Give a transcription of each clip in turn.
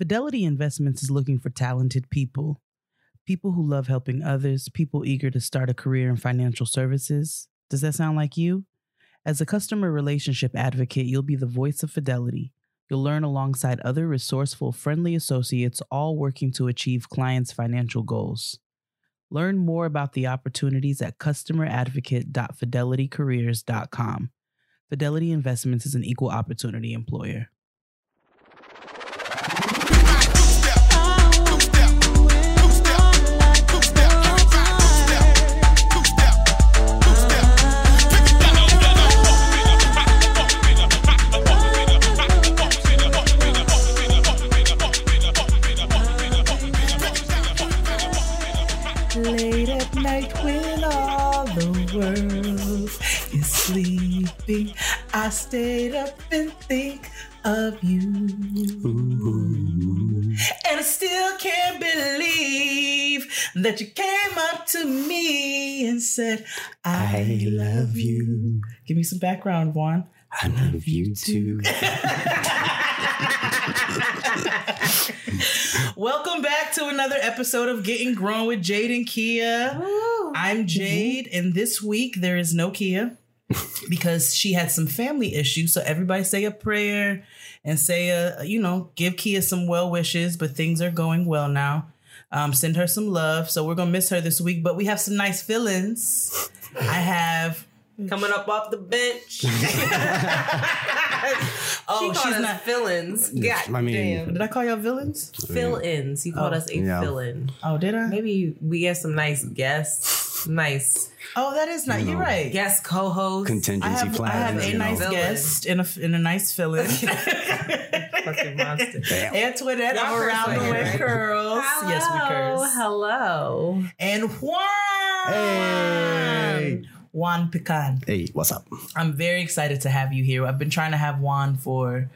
Fidelity Investments is looking for talented people. People who love helping others, people eager to start a career in financial services. Does that sound like you? As a customer relationship advocate, you'll be the voice of Fidelity. You'll learn alongside other resourceful, friendly associates, all working to achieve clients' financial goals. Learn more about the opportunities at customeradvocate.fidelitycareers.com. Fidelity Investments is an equal opportunity employer. Night when all the world is sleeping, I stayed up and think of you. And I still can't believe that you came up to me and said, I love you. Give me some background, Juan. I love you too. Welcome back to another episode of Getting Grown with Jade and Kia. I'm Jade, and this week there is no Kia because she had some family issues. So everybody say a prayer and say a you know give Kia some well wishes. But things are going well now. Um, send her some love. So we're gonna miss her this week, but we have some nice feelings. I have. Coming up off the bench. Oh, she she's us not. fill-ins. God I mean- damn. Did I call y'all villains? Fill-ins. You called Oh, us a yeah. fill-in. Oh, did I? Maybe we get some nice guests. Nice Oh, that is nice. You're right. guest co-host. I Contingency have, plan. I have a you know. nice Villain. guest in a in a nice fill-in. Fucking monster. Damn. Antoinette Y'all of curse Around the here, Way right? Curls. Yes, we curse. Hello. And Juan. Hey. Juan Pican. Hey, what's up? I'm very excited to have you here. I've been trying to have Juan for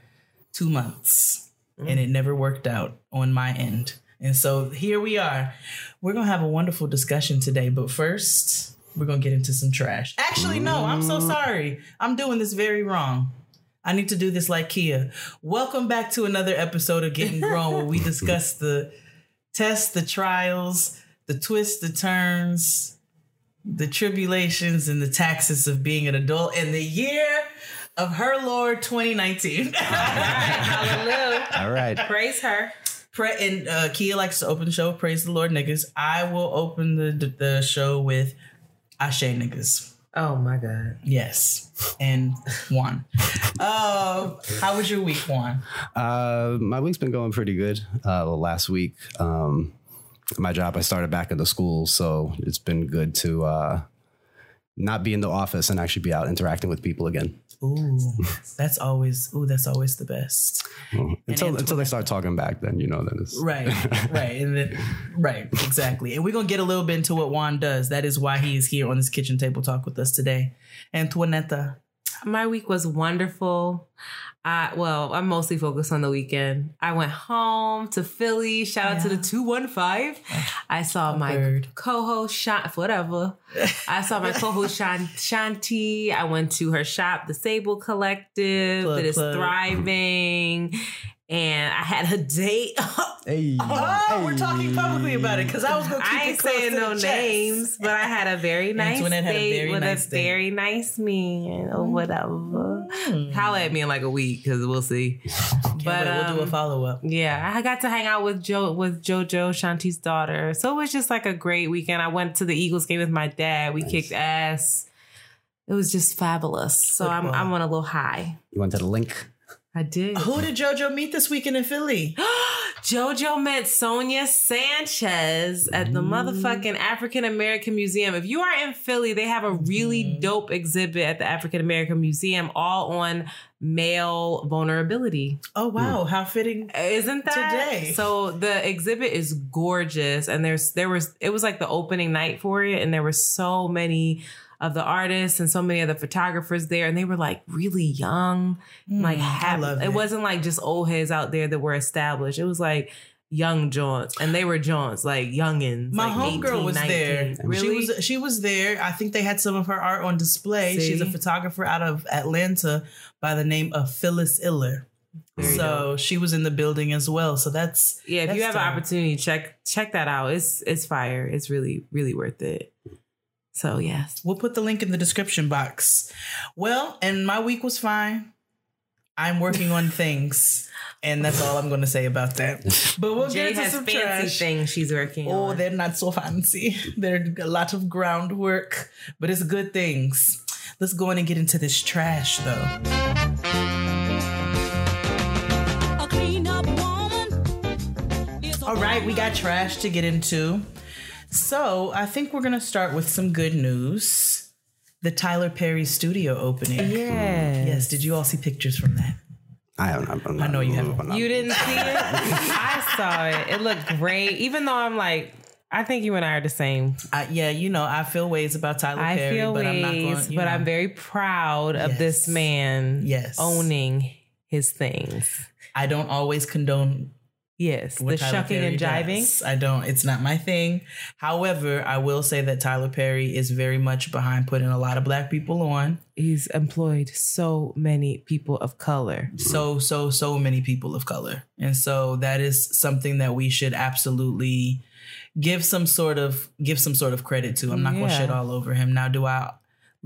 two months and it never worked out on my end. And so here we are. We're going to have a wonderful discussion today. But first, we're going to get into some trash. Actually, no, I'm so mm. sorry. I'm doing this very wrong. I need to do this like Kia. Welcome back to another episode of Getting Grown where we discuss the tests, the trials, the twists, the turns, the tribulations, and the taxes of being an adult in the year of her Lord 2019. Hallelujah. All right. Praise her. Pra- and uh, Kia likes to open the show. Praise the Lord, niggas. I will open the the, the show with Ashe niggas. Oh my God. Yes, and Juan. Uh, how was your week, Juan? Uh, my week's been going pretty good. Uh, last week, um, my job, I started back in the school, so it's been good to uh, not be in the office and actually be out interacting with people again. Ooh, that's always ooh, that's always the best. Well, until Antoinette- until they start talking back, then you know, then it's Right, right, and then, right, exactly. And we're gonna get a little bit into what Juan does. That is why he is here on this kitchen table talk with us today. Antoinetta. My week was wonderful. I, well, I'm mostly focused on the weekend. I went home to Philly. Shout out to the 215. I saw my bird. co-host Shan whatever. I saw my co-host Shan- Shanti. I went to her shop, the Sable Collective, Plug, that is plug. thriving. And I had a date. Hey, Oh, we're talking publicly about it because I was gonna keep I ain't saying no the chest. names, but I had a very nice Antoinette had a date very with nice a date. very nice man or whatever. Mm. Holla at me in like a week because we'll see. Can't but wait, we'll do a um, follow up. yeah, I got to hang out with Joe with JoJo Shanti's daughter, so it was just like a great weekend. I went to the Eagles game with my dad. We kicked ass. It was just fabulous. So I'm I'm on a little high. you went to the link. I did. Who did JoJo meet this weekend in Philly? JoJo met Sonia Sanchez at the motherfucking African American Museum. If you are in Philly, they have a really Mhm. dope exhibit at the African American Museum all on male vulnerability. Oh wow, how fitting! Isn't that Today. So the exhibit is gorgeous and there's there was it was like the opening night for it and there were so many of the artists and so many of the photographers there and they were like really young like Mm, I happy. love it wasn't like just old heads out there that were established. It was like young jaunts, and they were jaunts, like youngins. My like homegirl was 19. there. Really? She was she was there. I think they had some of her art on display. She's a photographer out of Atlanta by the name of Phyllis Iller. So she was in the building as well. So that's Yeah, if that's you have an opportunity, check check that out. It's it's fire. It's really really worth it. So yes, We'll put the link in the description box. Well, and my week was fine. I'm working on things, and that's all I'm going to say about that. But we'll Jay get into some fancy trash. things she's working Oh, on. they're not so fancy. They're a lot of groundwork, but it's good things. Let's go in and get into this trash, though. A clean up woman. is a All right, we got trash to get into. So I think we're gonna start with some good news. The Tyler Perry studio opening. Yes. Yes. Did you all see pictures from that? I don't. I'm, I'm know you haven't. Not- You didn't see it? I saw it. It looked great. Even though I'm like, I think you and I are the same. I, yeah, you know, I feel ways about Tyler I Perry, feel but I'm not going. but know. I'm very proud of this man Yes. owning his things. I don't always condone Yes, the Tyler shucking Perry and jiving. does. I don't. It's not my thing. However, I will say that Tyler Perry is very much behind putting a lot of black people on. He's employed so many people of color. so so so many people of color and so that is something that we should absolutely give some sort of give some sort of credit to i'm not gonna shit all over him now do i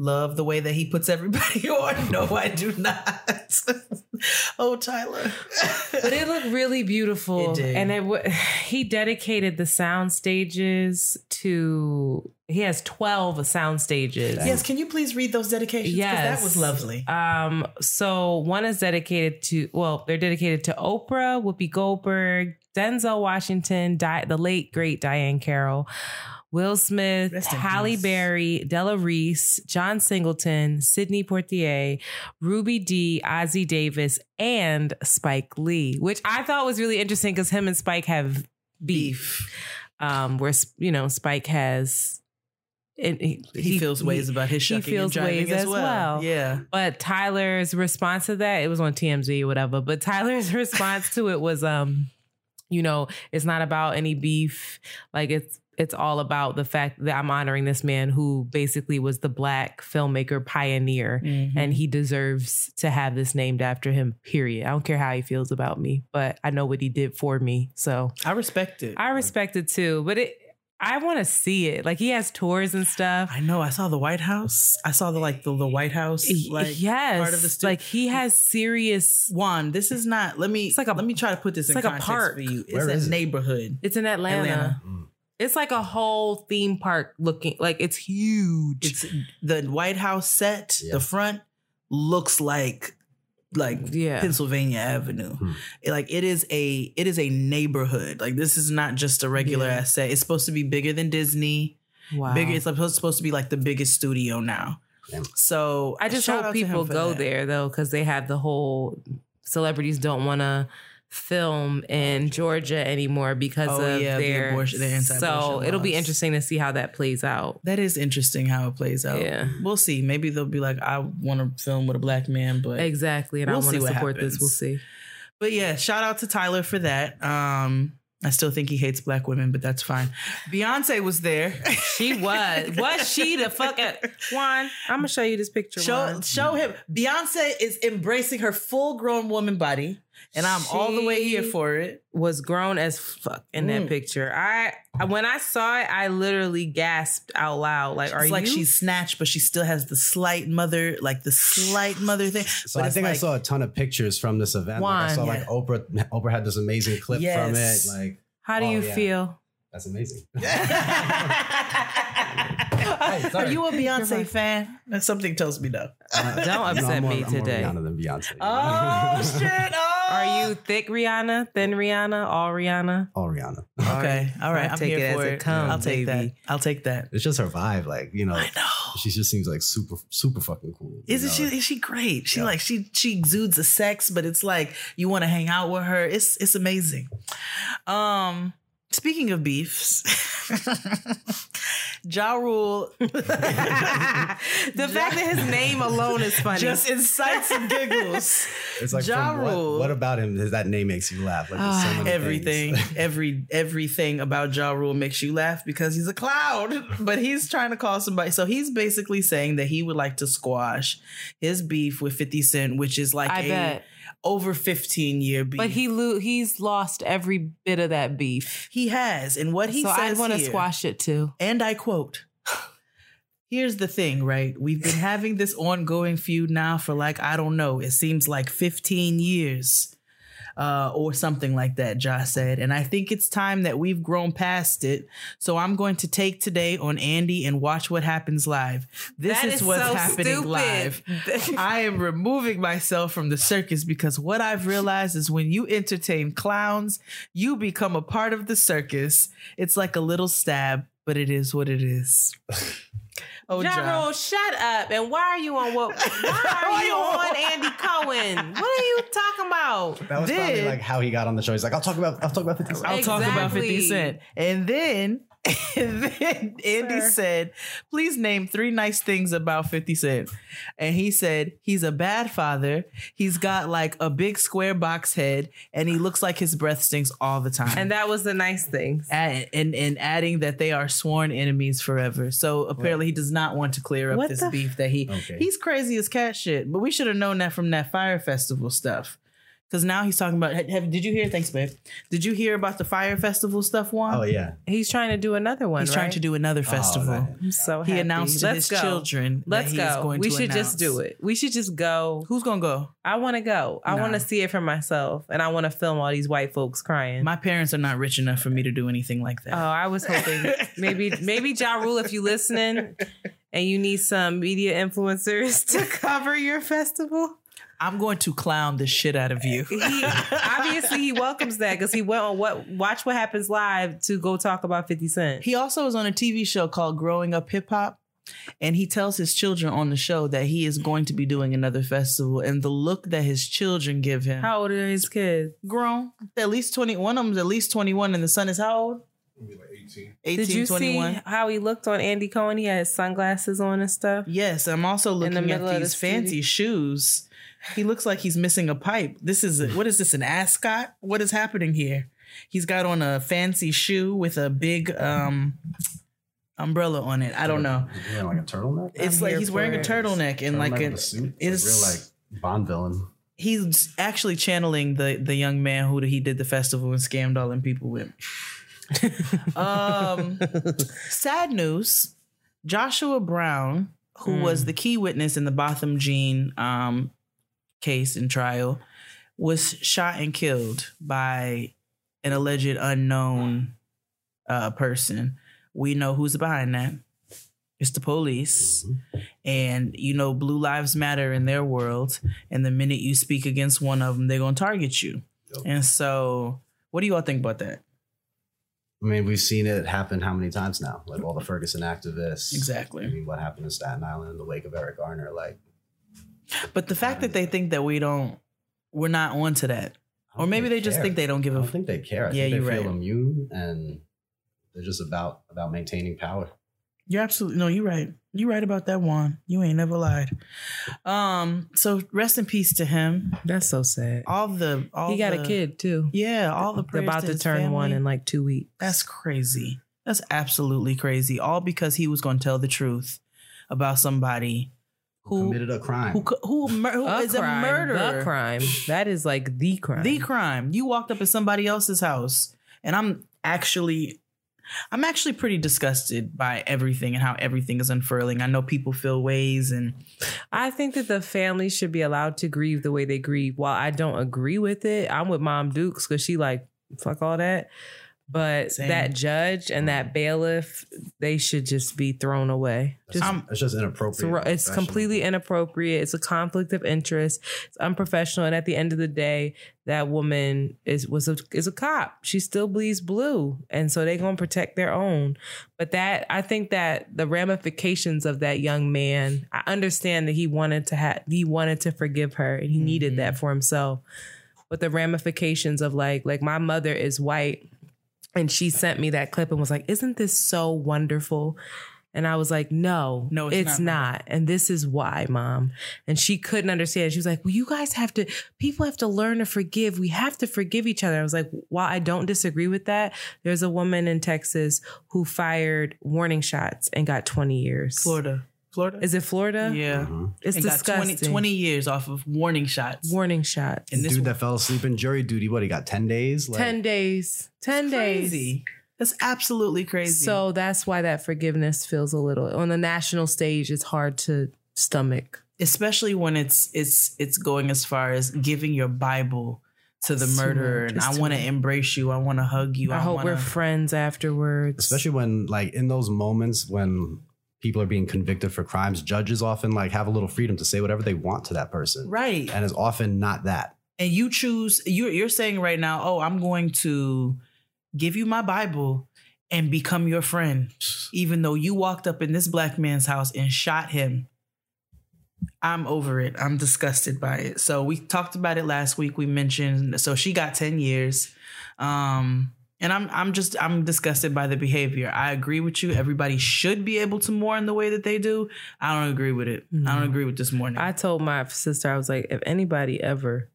love the way that he puts everybody on no i do not oh tyler But it looked really beautiful, It did. and it w- he dedicated the sound stages to. He has twelve sound stages. yes can you please read those dedications? Yes. that was lovely Um, so one is dedicated to well, they're dedicated to Oprah, Whoopi Goldberg, Denzel Washington, Di- the late great Diane Carroll, Will Smith, Rest Halle. Berry, Della Reese, John Singleton, Sidney Poitier, Ruby Dee, Ossie Davis, and Spike Lee, which I thought was really interesting because him and Spike have beef. Um, where you know Spike has. and he, he, feels ways about his he feels and jiving ways as as well. well. yeah But Tyler's response to that, it was on TMZ or whatever. But Tyler's response to it was, um, you know, it's not about any beef. Like it's it's all about the fact that I'm honoring this man who basically was the black filmmaker pioneer. Mm-hmm. And he deserves to have this named after him, period. I don't care how he feels about me, but I know what he did for me. So i respect it I respect it too. But it I want to see it. Like he has tours and stuff. I know. I saw the White House. I saw the like the, the White House like yes, part of the stu- like he has serious. Juan, this is not. Let me. It's like a- let me try to put this it's in like a context park. for you. It's Where a is it? neighborhood. It's in Atlanta. Atlanta. It's like a whole theme park looking. Like it's huge. It's the White House set. Yeah. The front looks like like Yeah. Pennsylvania Avenue. Hmm. Like it is a it is a neighborhood. Like this is not just a regular Yeah. ass set. It's supposed to be bigger than Disney. wow. Bigger. It's supposed supposed to be like the biggest studio now. Damn. So I just hope out to him people go that. there though, because they have the whole celebrities don't want to film in Georgia anymore because Oh, of yeah, the their abortion- the anti-abortion So it'll be interesting to see how that plays out. That is interesting how it plays out. Yeah. We'll see. Maybe they'll be like, I want to film with a black man, but Exactly, and We'll I want to support this. We'll see. But yeah, shout out to Tyler for that. Um, I still think he hates black women, but that's fine. Beyonce was there. She was was she the fuck at Juan? I'm gonna show you this picture. show Juan. show him. Beyonce is embracing her full grown woman body, and I'm all the way here for it. was grown as fuck in that Mm. picture. I when I saw it, I literally gasped out loud. Like, are it's like you? she's snatched, but she still has the slight mother, like the slight mother thing. So But I it's think I saw a ton of pictures from this event. Like I Juan, saw yeah. like Oprah. Oprah had this amazing clip from it. Like How do Oh, you yeah. feel? That's amazing. Are sorry. you a Beyonce fan? That's something tells me no. Don't No, upset I'm more, me I'm more today. Rihanna than Beyonce. Oh shit! Oh. Are you thick Rihanna, thin Rihanna, all Rihanna? All Rihanna. Okay, all right. I'll I'm take here it as for it it. comes, I'll take baby. that. I'll take that. It's just her vibe. Like you know, I know. she just seems like super, super fucking cool. Isn't know? she? Is she great? She Yeah. like she she exudes a sex, but it's like you want to hang out with her. It's it's amazing. Um, speaking of beefs, Ja Rule the fact that his name alone is funny. just incites some giggles. It's like Ja from what, what about him? Does that name makes you laugh? Like there's so Ah, everything, every everything about Ja Rule makes you laugh because he's a cloud. But he's trying to call somebody. So he's basically saying that he would like to squash his beef with 50 Cent, which is like I a bet. Over 15 year beef. But he lo- he's lost every bit of that beef. he has, and what he so says I'd want to squash it too. And I quote. Here's the thing, right? We've been having this ongoing feud now for like, I don't know, it seems like 15 years uh, or something like that, Josh said. And I think it's time that we've grown past it. So I'm going to take today on Andy and watch what happens live. This That is, is what's so happening stupid. live. I am removing myself from the circus because what I've realized is when you entertain clowns, you become a part of the circus. It's like a little stab, but it is what it is. Oh, Ja John. Rule, shut up. And why are you on what? Why are you on Andy Cohen? What are you talking about? That was probably like how he got on the show. He's like, I'll talk about, I'll talk about 50 Cent. I'll talk about 50 Cent. And then, and then Andy Sir. said, please name three nice things about 50 Cent. And he said, he's a bad father. He's got like a big square box head and he looks like his breath stinks all the time. And that was the nice things. Add- and, and adding that they are sworn enemies forever. So apparently he does not want to clear up What this the- beef that he Okay. he's crazy as cat shit. But we should have known that from that Fyre Festival stuff. Because now he's talking about. Have, did you hear? Thanks, babe. Did you hear about the Fyre Festival stuff? Juan. Oh, yeah. He's trying to do another one. He's trying to do another festival. that- I'm so happy. he announced to Let's his go. children. that Let's he is go. going We to should just do it. We should just go. Who's gonna go? I want to go. I Nah. want to see it for myself, and I want to film all these white folks crying. My parents are not rich enough for me to do anything like that. Oh, I was hoping maybe maybe Ja Rule, if you listening and you need some media influencers to cover your festival. I'm going to clown the shit out of you. He obviously he welcomes that because he went on what watch what happens live to go talk about 50 Cent. He also is on a TV show called Growing Up Hip Hop. And he tells his children on the show that he is going to be doing another festival. And the look that his children give him. How old are his kids? grown? At least 20. One of them's at least 21, and the son is how old? Maybe like 18. 18, Did you 21. see how he looked on Andy Cohen? He had his sunglasses on and stuff. Yes, I'm also In the looking middle of at the these fancy shoes. He looks like he's missing a pipe. This is a, what is this? An ascot? What is happening here? He's got on a fancy shoe with a big um umbrella on it. I don't know. He's wearing like a turtleneck? It's I'm like he's wearing a for it. turtleneck and like a, a suit? it's- It's real like Bond villain. he's actually channeling the the young man who he did the festival and scammed all them people with. um, sad news: Joshua Brown, who was the key witness in the Botham Jean um, case and trial, was shot and killed by an alleged unknown uh, person. We know who's behind that. It's the police. And you know, Blue Lives Matter in their world. And the minute you speak against one of them, they're going to target you. Yep. And so, what do you all think about that? I mean, we've seen it happen how many times now? Like all the Ferguson activists. Exactly. I mean, what happened in Staten Island in the wake of Eric Garner? Like, But the fact that they think that we don't, we're not onto that. Or maybe think they just think they don't give I a don't think they care. I Yeah, think they you're feel right. immune and they're just about about maintaining power. You're absolutely no, you're right. You're right about that one. You ain't never lied. Um, so rest in peace to him. That's so sad. All the all he got the- a kid too. Yeah, all the They're about to his turn one in like two weeks. That's crazy. That's absolutely crazy. All because he was going to tell the truth about somebody who committed a crime. who co- who, mur- who a is a crime, murderer. The crime. That is like the crime. The crime. You walked up in somebody else's house, and I'm actually, I'm actually pretty disgusted by everything and how everything is unfurling. I know people feel ways, and I think that the family should be allowed to grieve the way they grieve. While I don't agree with it, I'm with Mom Dukes because she like fuck all that. But Same. that judge and that bailiff, they should just be thrown away. Just it's just inappropriate. throw- it's completely inappropriate. It's a conflict of interest. It's unprofessional. And at the end of the day, that woman is was a is a cop. She still bleeds blue, and so they're gonna protect their own. But that I think that the ramifications of that young man, I understand that he wanted to have he wanted to forgive her, and he needed that mm-hmm. for himself. But the ramifications of like like my mother is white and she sent me that clip and was like, "Isn't this so wonderful?" And I was like, "No, No, it's it's, not, not, And this is why, mom." And she couldn't understand. She was like, "Well, you guys have to. People have to learn to forgive. We have to forgive each other." I was like, "While I don't disagree with that, there's a woman in Texas who fired warning shots and got 20 years." Florida, Florida. Is it Florida? yeah, Mhm. It's and got disgusting. 20, 20 years off of warning shots. Warning shots. And this Dude that fell asleep in jury duty. What he got? Ten days. Like, 10 days. 10 days. crazy. That's absolutely crazy. So that's why that forgiveness feels a little on the national stage. It's hard to stomach. especially when it's it's it's going as far as giving your Bible to the It's murderer, and I want to embrace you. I want to hug you. I, I, hope wanna, we're friends afterwards. especially when like in those moments when people are being convicted for crimes, judges often like have a little freedom to say whatever they want to that person, right. and it's often not that. and you choose you're you're saying right now oh i'm going to give you my bible and become your friend even though you walked up in this black man's house and shot him. I'm over it. I'm disgusted by it. So we talked about it last week. We mentioned so she got 10 years. Um and I'm I'm just I'm disgusted by the behavior. I agree with you. Everybody should be able to mourn the way that they do. I don't agree with it. I don't agree with this mourning. I told my sister, I was like, if anybody ever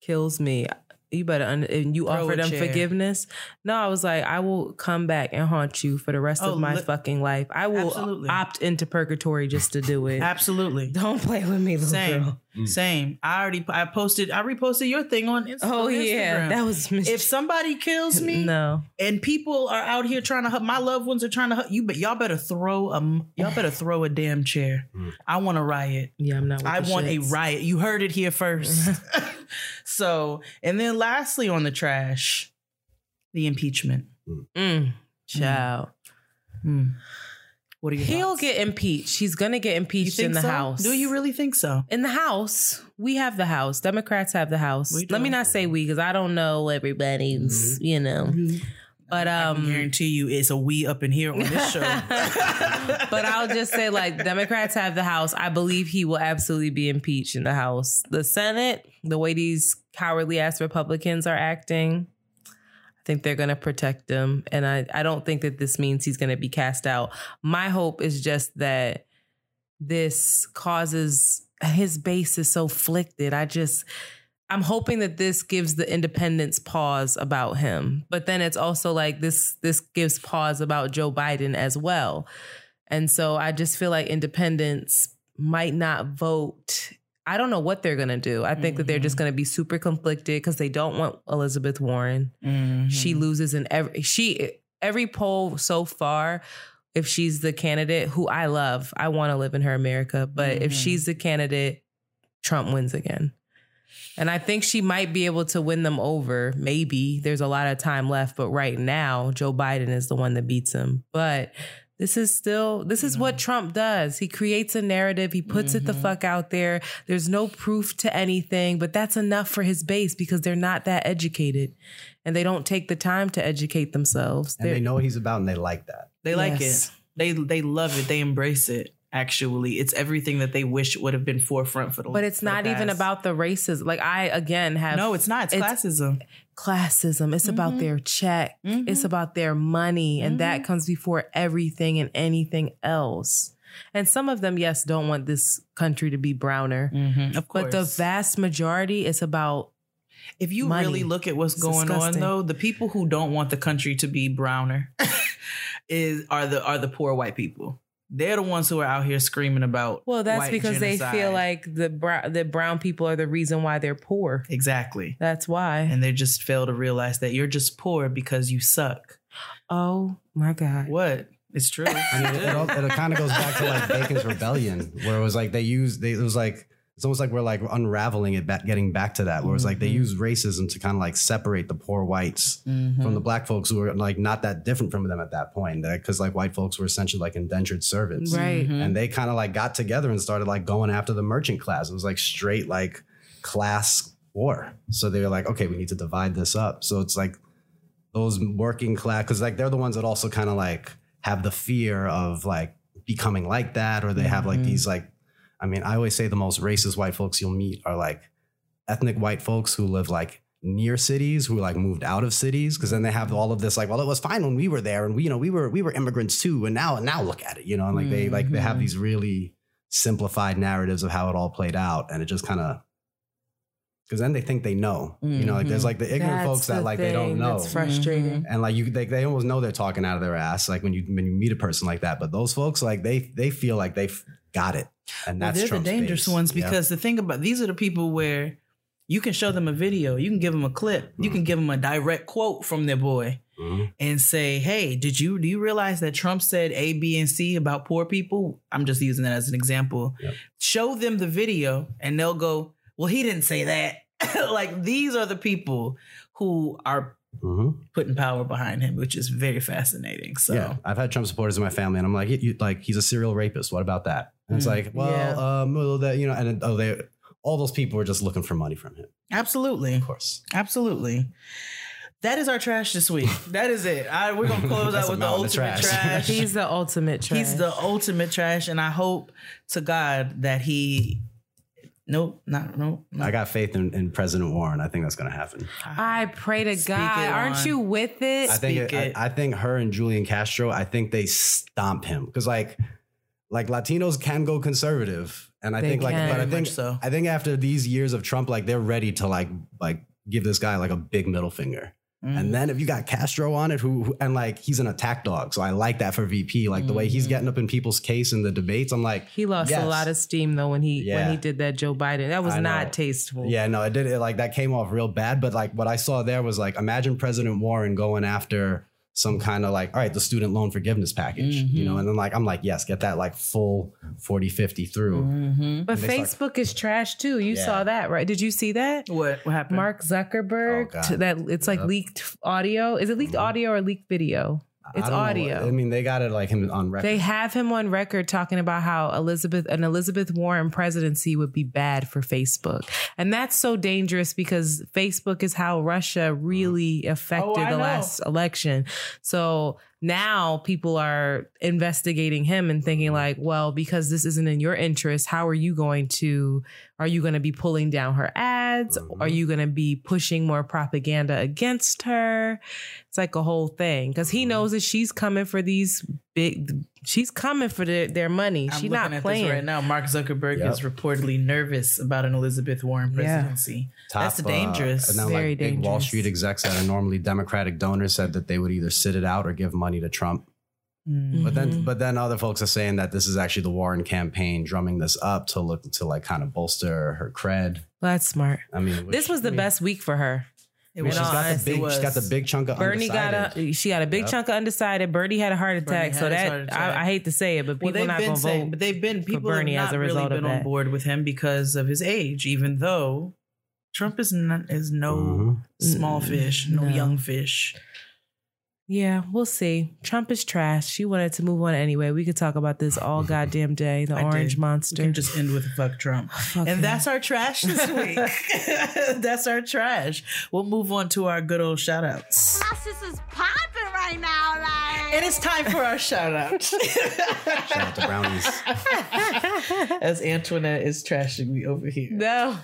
kills me, you better, un- and you Throw offer them chair. forgiveness. No, I was like, I will come back and haunt you for the rest Oh, of my li- fucking life. I will Absolutely. opt into purgatory just to do it. Absolutely. Don't play with me, little Same. girl. Mm. Same. I already I posted I reposted your thing on Inst- Oh on yeah, Instagram. that was mis- if somebody kills me No, and people are out here trying to hug my loved ones are trying to hug you but y'all better throw a y'all better throw a damn chair. Mm. I want a riot. yeah, I'm not. With I the want a riot. You heard it here first. so, and then lastly on the trash, the impeachment. Mm, child. Hmm. What are your He'll thoughts? get impeached. He's gonna get impeached in the so? house. Do you really think so? In the house, we have the house. Democrats have the house. Let me not say we because I don't know everybody's. You know, but I can um, guarantee you it's a we up in here on this show. but I'll just say like Democrats have the House. I believe he will absolutely be impeached in the House. The Senate, the way these cowardly ass Republicans are acting, I think they're going to protect him, and I I don't think that this means he's going to be cast out. My hope is just that this causes his base is so flicted. I just. I'm hoping that this gives the independents pause about him. But then it's also like this this gives pause about Joe Biden as well. And so I just feel like independents might not vote. I don't know what they're going to do. I think that they're just going to be super conflicted because they don't want Elizabeth Warren. Mhm. She loses in every she every poll so far if she's the candidate who I love. I want to live in her America, but if Mhm. she's the candidate Trump wins again. And I think she might be able to win them over. Maybe there's a lot of time left, but right now, Joe Biden is the one that beats him. But this is still, this is what Trump does. He creates a narrative, he puts it the Mhm. fuck out there. There's no proof to anything, but that's enough for his base because they're not that educated and they don't take the time to educate themselves. And They're- they know what he's about, and they like that. They like it. They they love it. They embrace it. Actually, it's everything that they wish would have been forefront for the. but it's not even about the racism. Like I again have No, it's not. It's, it's- classism. classism. It's about Mhm. their check. Mhm. It's about their money. And Mm-hmm. that comes before everything and anything else. And some of them, yes, don't want this country to be browner. Mhm, Of course, But the vast majority is about if you money. really look at what's It's going disgusting. on, though, the people who don't want the country to be browner is are the are the poor white people. They're the ones who are out here screaming about. well, that's white because they feel like the brown the brown people are the reason why they're poor. exactly, That's why. and they just fail to realize that you're just poor because you suck. oh my God. What? It's true. I mean, it, all, it kind of goes back to like Bacon's Rebellion, where it was like they used they, it was like it's almost like we're like unraveling it back, getting back to that, where it's like they Mhm. use racism to kind of like separate the poor whites Mhm. from the black folks who were like not that different from them at that point, because like white folks were essentially like indentured servants, Right. Mhm. and they kind of like got together and started like going after the merchant class. It was like straight like class war. So they were like, okay, we need to divide this up. So it's like those working class, because like they're the ones that also kind of like have the fear of like becoming like that, or they have like Mhm. these like, I mean, I always say the most racist white folks you'll meet are like ethnic white folks who live like near cities who like moved out of cities because then they have all of this like well it was fine when we were there and we you know we were we were immigrants too and now now look at it you know and like they like they have Mhm. these really simplified narratives of how it all played out and it just kind of because then they think they know you know like there's like the ignorant That's folks that the like they don't know That's frustrating. and like you they, they almost know they're talking out of their ass like when you when you meet a person like that but those folks like they they feel like they got it, and Well, that's they're Trump's the dangerous base. ones because the thing about these are the people where you can show them a video, you can give them a clip, you can give them a direct quote from their boy Mhm. and say, "Hey, did you do you realize that Trump said A, B, and C about poor people?" I'm just using that as an example. Yep. Show them the video, and they'll go, "Well, he didn't say that." like these are the people who are Mhm. putting power behind him, which is very fascinating. So. Yeah, I've had Trump supporters in my family, and I'm like, you, like he's a serial rapist. What about that? And it's Mm, like, well, yeah. um, well, that you know, and oh, they all those people were just looking for money from him. Absolutely. Of course, Absolutely. That is our trash this week. That is it. I, we're gonna close out with the ultimate trash. trash. He's the ultimate trash. He's the ultimate trash, and I hope to God that he. Nope, not nope. nope. I got faith in, in President Warren. I think that's going to happen. I pray to Speak God. Aren't on. you with it? I think Speak it, it. I, I think her and Julian Castro. I think they stomp him because like like Latinos can go conservative, and I They think like can. but I think so. I think after these years of Trump, like they're ready to like like give this guy like a big middle finger. Mm. And then if you got Castro on it, who, who and like he's an attack dog, so I like that for VP. Like the way he's Mhm. getting up in people's case in the debates, I'm like, he lost Yes. a lot of steam though when he when he did that Joe Biden. That was not tasteful. yeah, no, it did it like that came off real bad. But like what I saw there was like, imagine President Warren going after some kind of like, all right, the student loan forgiveness package, you know, Mhm. and then like I'm like, yes, get that like full 40, 50 through. Mhm. But And they start- Facebook is trash too. You Yeah. saw that, right? Did you see that? What what happened? Mark Zuckerberg, Oh, God. that it's like Yep. leaked audio. Is it leaked Mhm. audio or leaked video? It's audio. I mean, they got it like him on record. They have him on record talking about how Elizabeth an Elizabeth Warren presidency would be bad for Facebook. And that's so dangerous because Facebook is how Russia really mm-hmm. oh, affected Oh, the know. last election. So now people are investigating him and thinking like, well, because this isn't in your interest, how are you going to are you going to be pulling down her ads? Mhm. Are you going to be pushing more propaganda against her? It's like a whole thing because he Mhm. knows that she's coming for these big. She's coming for their, their money. I'm She's not at playing. this right now. Mark Zuckerberg Yep. is reportedly nervous about an Elizabeth Warren Yeah. presidency. That's dangerous. and then Very like big Wall. Street execs that are normally Democratic donors said that they would either sit it out or give money to Trump. Mm. But then, Mhm. but then other folks are saying that this is actually the Warren campaign drumming this up to look to like kind of bolster her cred. That's smart. I mean, which- this was the I mean, best week for her. It I mean, was she's got the honestly, big, she's got the big chunk of Bernie got a she got a big Yep. chunk of undecided. Bernie had a heart attack, so that attack. I, I hate to say it, but people they've not been gonna saying, vote. but they've been people Bernie have as not a really result of been on board with him because of his age. Even though Trump is not is no Mhm. small fish, no, no. young fish. Yeah, we'll see. Trump is trash. She wanted to move on anyway. We could talk about this all goddamn day. The I orange did. We monster. can just end with fuck Trump. Fuck him. And that's our trash this week. that's our trash. We'll move on to our good old shout outs. My sister's popping right now, like. And it's time for our shout out. Shout out to Brownies. As Antoinette is trashing me over here. no.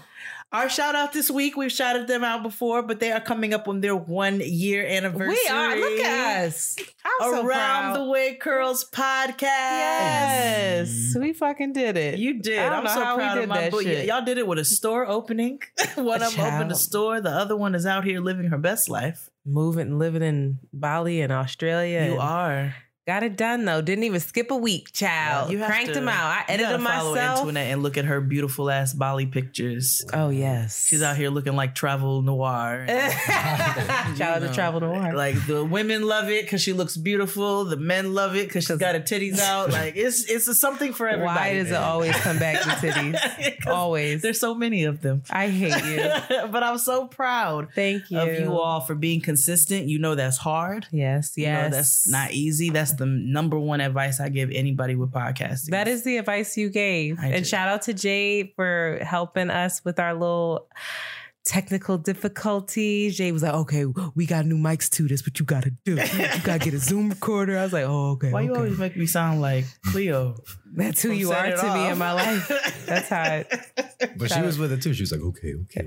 Our shout out this week, we've shouted them out before, but they are coming up on their one year anniversary. We are. Look at us. I'm so Around proud. the Way Curls podcast. Yes, mm-hmm. we fucking did it. You did. I don't I'm know so how we proud did of my that boy. shit. Y'all did it with a store opening. one of them opened a store. The other one is out here living her best life. moving living in Bali and Australia. You and are. Got it done though. Didn't even skip a week, child. You have Cranked to- them out. I you edited them follow myself. Antoinette and look at her beautiful ass Bali pictures. Oh yes, She's out here looking like travel noir. You to know, Travel Noir. Like the women love it because she looks beautiful. The men love it because she's got her titties out. Like it's it's a something for everybody. Why does it always come back to titties? always. There's so many of them. I hate you. but I'm so proud Thank you. of you all for being consistent. You know that's hard. Yes, You know yes. that's not easy. That's the number one advice I give anybody with podcasting. That is the advice you gave. I and did. shout out to Jade for helping us with our little technical difficulties. Jay was like, okay, we got new mics too. That's what you got to do. You got to get a Zoom recorder. I was like, oh, okay. Why you always make me sound like Cleo? That's who from you are It to me in my life. That's how it. But she was with it too. She was like, okay, okay.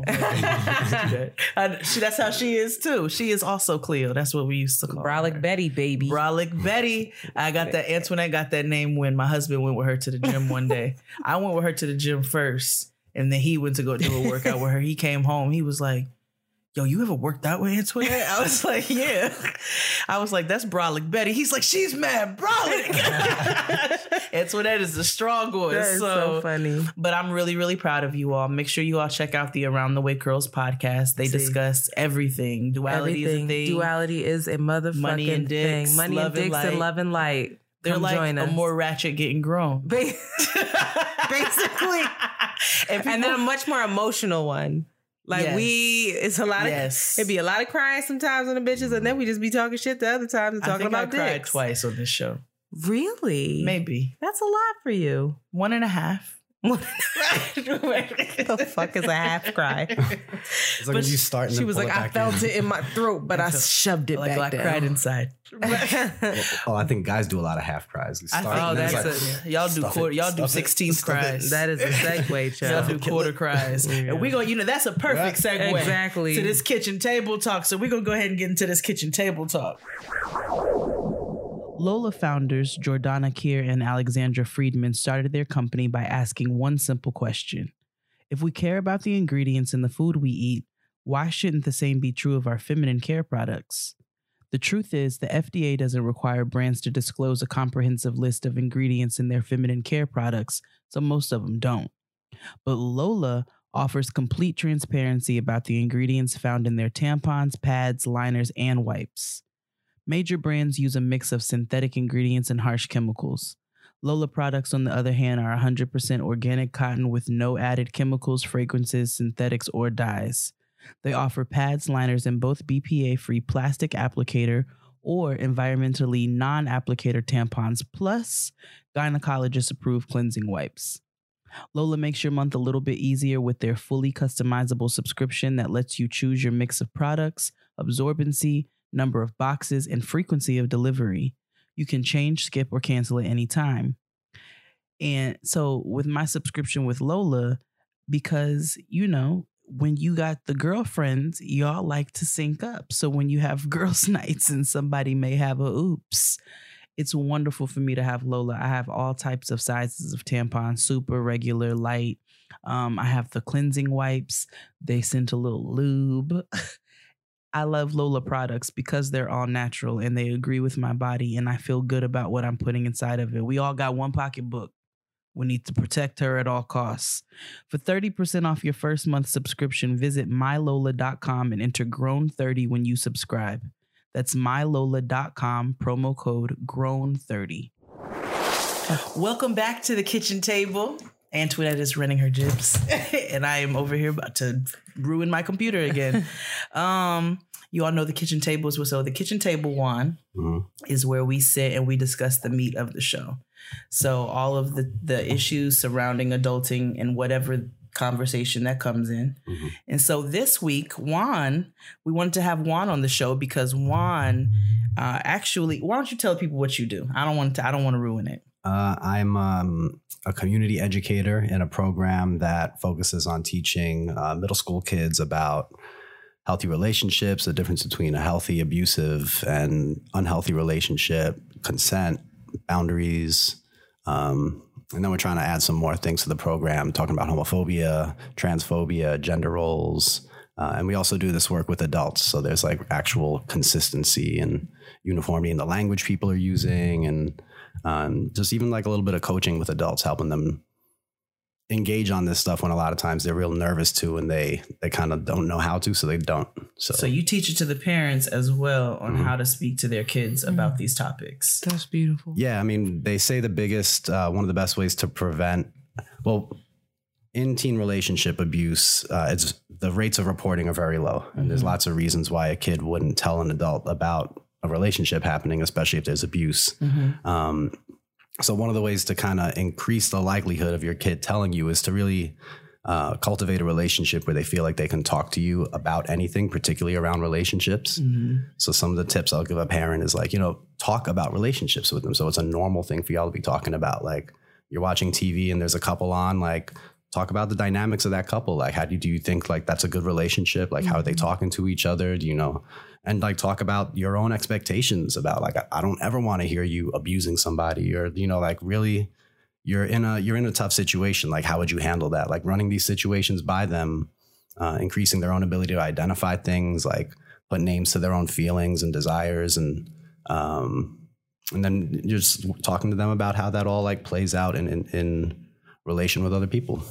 I- she, that's how she is too. She is also Cleo. That's what we used to call her. Brolic Betty, baby. Brolic Betty. I got that. Antoinette got that name when my husband went with her to the gym one day. I went with her to the gym first, and then he went to go do a workout with her. He came home. He was like, yo, you ever worked out with Antoinette? I was like, yeah. I was like, that's Brolic Betty. He's like, she's mad Brolic. Antoinette is the strong one. That is so, so funny. But I'm really, really proud of you all. Make sure you all check out the Around the Way Curls podcast. They See. discuss everything. Duality Everything. is a thing. Duality is a motherfucking Money and dicks, thing. Money and and dicks light. and love and light. They're Come like a more ratchet getting grown. Basically. and, and then a much more emotional one. Like Yes. we, it's a lot of, Yes. it'd be a lot of crying sometimes on the bitches, and then we just be talking shit the other times and I talking think I about cried dicks. twice on this show. Really? Maybe That's a lot for you. one and a half. What the fuck is a half cry? It's like But when you start She was like, I felt in. it in my throat, but I shoved it like back I down. cried inside. Oh, I think guys do a lot of half cries. We start think and that's like, a- y'all do stuff quarter, it, y'all do stuff it, sixteenth stuff it. cries. that is a segue, Y'all do quarter cries. And we go, you know, that's a perfect Right. segue Exactly. to this kitchen table talk. So we're gonna go ahead and get into this kitchen table talk. Lola founders Jordana Kier and Alexandra Friedman started their company by asking one simple question If we care about the ingredients in the food we eat, why shouldn't the same be true of our feminine care products? The truth is, the FDA doesn't require brands to disclose a comprehensive list of ingredients in their feminine care products, so most of them don't. But Lola offers complete transparency about the ingredients found in their tampons, pads, liners, and wipes. Major brands use a mix of synthetic ingredients and harsh chemicals. Lola products, on the other hand, are 100% organic cotton with no added chemicals, fragrances, synthetics, or dyes. They offer pads, liners, and both BPA free plastic applicator or environmentally non applicator tampons, plus gynecologist approved cleansing wipes. Lola makes your month a little bit easier with their fully customizable subscription that lets you choose your mix of products, absorbency, number of boxes, and frequency of delivery. You can change, skip, or cancel at any time. And so, with my subscription with Lola, because you know, when you got the girlfriends, y'all like to sync up. So, when you have girls' nights and somebody may have a oops, it's wonderful for me to have Lola. I have all types of sizes of tampons, super, regular, light. Um, I have the cleansing wipes. They sent a little lube. I love Lola products because they're all natural and they agree with my body and I feel good about what I'm putting inside of it. We all got one pocketbook. We need to protect her at all costs. For 30% off your first month subscription, visit mylola.com and enter grown30 when you subscribe. That's mylola.com, promo code grown30. Welcome back to the kitchen table. Antoinette is running her jibs, and I am over here about to ruin my computer again. um, you all know the kitchen table is so the kitchen table one Mhm. is where we sit and we discuss the meat of the show. So all of the the issues surrounding adulting and whatever conversation that comes in. Mhm. And so this week, Juan, we wanted to have Juan on the show because Juan uh, actually. Why don't you tell people what you do? I don't want to. I don't want to ruin it. Uh, I'm um, a community educator in a program that focuses on teaching uh, middle school kids about healthy relationships, the difference between a healthy, abusive, and unhealthy relationship, consent, boundaries. Um, and then we're trying to add some more things to the program, talking about homophobia, transphobia, gender roles. Uh, and we also do this work with adults. So there's like actual consistency and uniformity in the language people are using and um, just even like a little bit of coaching with adults, helping them engage on this stuff when a lot of times they're real nervous too and they they kind of don't know how to, so they don't. So, So you teach it to the parents as well on Mhm. how to speak to their kids about these topics. That's beautiful. yeah, I mean, they say the biggest, uh, one of the best ways to prevent, well, in teen relationship abuse, uh, it's the rates of reporting are very low, and there's Mhm. lots of reasons why a kid wouldn't tell an adult about a relationship happening, especially if there's abuse. Um, so one of the ways to kind of increase the likelihood of your kid telling you is to really uh, cultivate a relationship where they feel like they can talk to you about anything, particularly around relationships. Mhm. So some of the tips I'll give a parent is like, you know, talk about relationships with them. So it's a normal thing for y'all to be talking about. Like you're watching TV and there's a couple on, like talk about the dynamics of that couple. Like how do you, do you think like that's a good relationship? Like how are they talking to each other? Do you know? And like talk about your own expectations about like I, I don't ever want to hear you abusing somebody or you know like really you're in a you're in a tough situation. Like how would you handle that? Like running these situations by them uh, increasing their own ability to identify things, like put names to their own feelings and desires, and um, and then just talking to them about how that all like plays out in in, in relation with other people.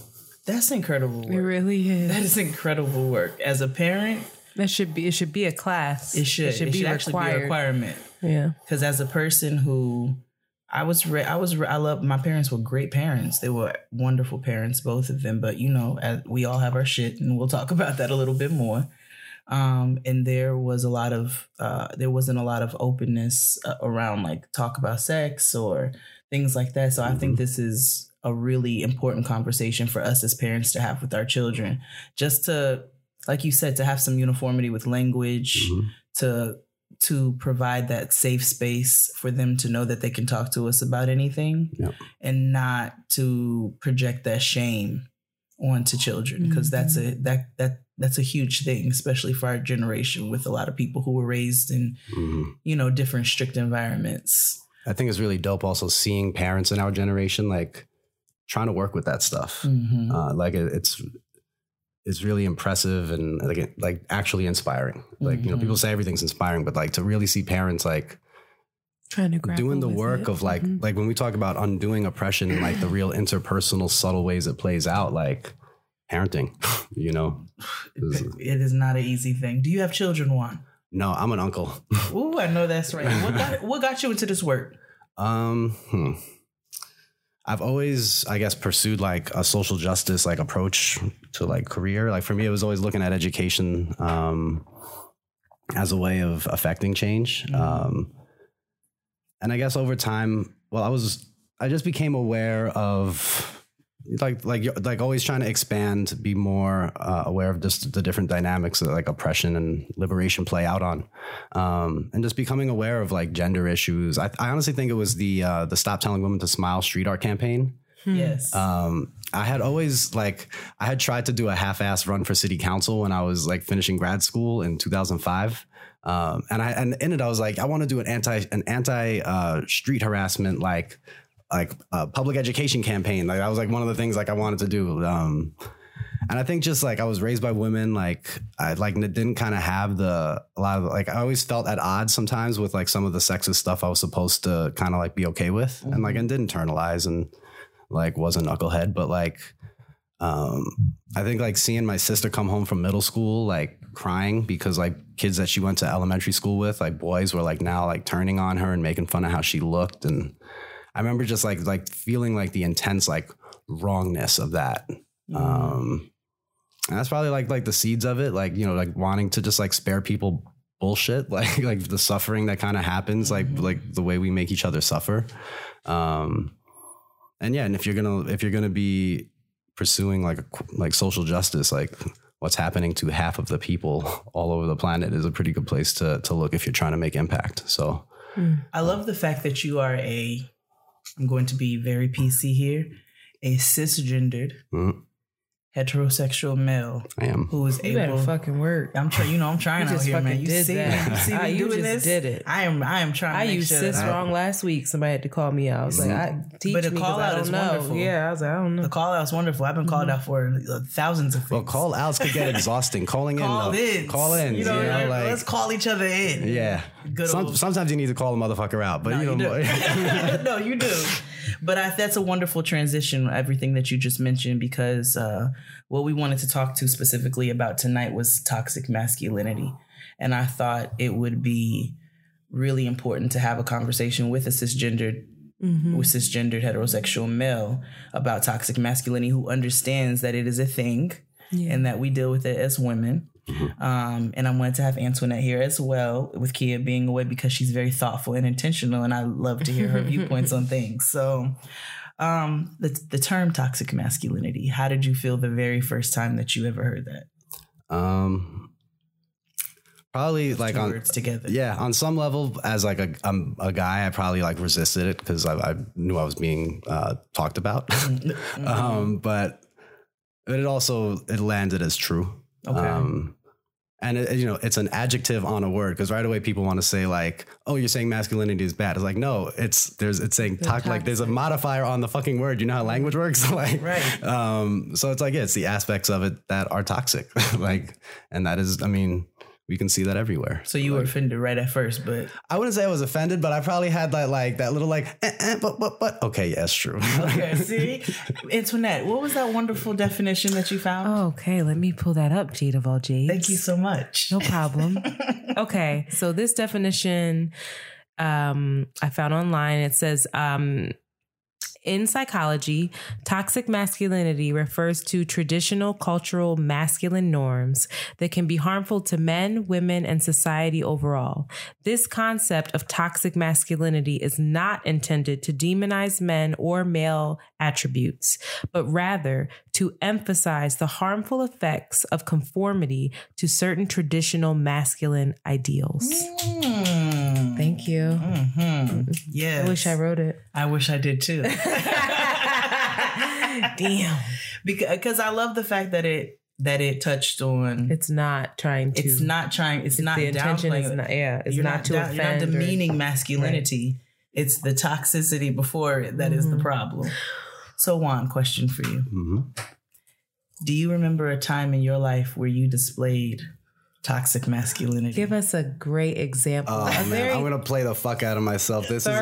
That's incredible It work. really is. That is incredible work. As a parent, That should be. It should be a class. it should it should, be actually be a requirement. Yeah. Because as a person who I was, ra- I was, ra- I love my parents were great parents. They were wonderful parents, both of them. But you know, as we all have our shit, and we'll talk about that a little bit more. Um, and there was a lot of, uh, there wasn't a lot of openness uh, around like talk about sex or things like that. So I think this is a really important conversation for us as parents to have with our children, just to, like you said, to have some uniformity with language, Mhm. to to provide that safe space for them to know that they can talk to us about anything Yep. and not to project that shame onto children because that's a that that that's a huge thing especially for our generation with a lot of people who were raised in Mhm. you know different strict environments I think it's really dope also seeing parents in our generation like trying to work with that stuff. Mhm. Uh, like it, it's it's really impressive and like like actually inspiring. Like you know, people say everything's inspiring, but like to really see parents like Trying to doing the work it. of like Mhm. like when we talk about undoing oppression and like the real interpersonal subtle ways it plays out, like parenting. You know, it is not an easy thing do you have children juan no, I'm an uncle. Ooh, i know that's right what got, what got you into this work Um, hmm. I've always, I guess, pursued like a social justice like approach to like career. Like for me, it was always looking at education um, as a way of affecting change. Mhm. Um, and I guess over time, well, I was, I just became aware of like like like always trying to expand, be more uh, aware of just the different dynamics that like oppression and liberation play out on um, and just becoming aware of like gender issues. I, I honestly think it was the uh, the Stop Telling Women to Smile street art campaign. Yes Um, I had always like I had tried to do a half-ass run for city council when I was like finishing grad school in 2005. Um, and I and in it I was like I want to do an anti an anti uh, street harassment like like uh, public education campaign. Like that was like one of the things like I wanted to do. Um, and I think just like I was raised by women, like I like didn't kind of have the a lot of like I always felt at odds sometimes with like some of the sexist stuff I was supposed to kind of like be okay with, and like and didn't internalize and like was a knucklehead, but like um I think like seeing my sister come home from middle school like crying because like kids that she went to elementary school with, like boys were like now like turning on her and making fun of how she looked and I remember just like like feeling like the intense like wrongness of that. Um and that's probably like like the seeds of it, like you know, like wanting to just like spare people bullshit, like like the suffering that kind of happens, like like the way we make each other suffer. Um and yeah, and if you're gonna if you're gonna be pursuing like a, like social justice, like what's happening to half of the people all over the planet is a pretty good place to to look if you're trying to make impact. So I love the fact that you are a, I'm going to be very PC here, a cisgendered mm, heterosexual male I am. who is You better able. fucking work. I'm trying, you know, I'm trying You out here, man. fucking You did see, that. me? you see Ah, me you doing just this? did it. I am, I am trying. I to used sure cis wrong last week. Somebody had to call me out. I was like, I teach But the call I out don't is know. wonderful. Yeah, I was like, I don't know. The call out's wonderful. I've been called out for uh, thousands of things. Well, call outs could get exhausting. Calling call in, though. in, call in. You know, like let's call each other in. yeah. Good Some, sometimes you need to call a motherfucker out, but No, you you know, no, you do. But I, that's a wonderful transition, everything that you just mentioned, because uh, what we wanted to talk to specifically about tonight was toxic masculinity. And I thought it would be really important to have a conversation with a cisgendered Mm-hmm. with cisgendered heterosexual male about toxic masculinity who understands that it is a thing Yeah. and that we deal with it as women. Um, and I wanted to have Antoinette here as well, with Kia being away because she's very thoughtful and intentional, and I love to hear her viewpoints on things. So, um, the the term toxic masculinity. How did you feel the very first time that you ever heard that? um, probably like Two on together. yeah on some level as like a um, a guy I probably like resisted it because I, I knew I was being uh, talked about Mm-hmm. um but it also it landed as true Okay. um and it, you know it's an adjective on a word because right away people want to say like oh you're saying masculinity is bad. It's like no it's there's it's saying talk like there's a modifier on the fucking word. You know how language works? Like Right. um so it's like yeah, it's the aspects of it that are toxic. Like and that is i mean we can see that everywhere So you were offended right at first, but i wouldn't say i was offended but i probably had that like that little like eh, eh, but but but okay yeah true okay. See, Antoinette, what was that wonderful definition that you found? Okay, let me pull that up, Jade of all Jades. Thank you so much. No problem. okay, so this definition um, I found online. It says um, in psychology, toxic masculinity refers to traditional cultural masculine norms that can be harmful to men, women, and society overall. This concept of toxic masculinity is not intended to demonize men or male attributes, but rather to emphasize the harmful effects of conformity to certain traditional masculine ideals. Mm. Thank you. Mm-hmm. Yes. I wish I wrote it. I wish I did too. Damn. because I love the fact that it that it touched on. It's not trying to. It's not trying. It's, not the intention downplaying. is not. Yeah, it's you're not, to down- offend. You're not or- demeaning masculinity. It's the toxicity before it that is the Mhm. problem. So, Juan, question for you: Mhm. Do you remember a time in your life where you displayed toxic masculinity? Give us a great example. Oh a man, I'm gonna play the fuck out of myself. This thorough,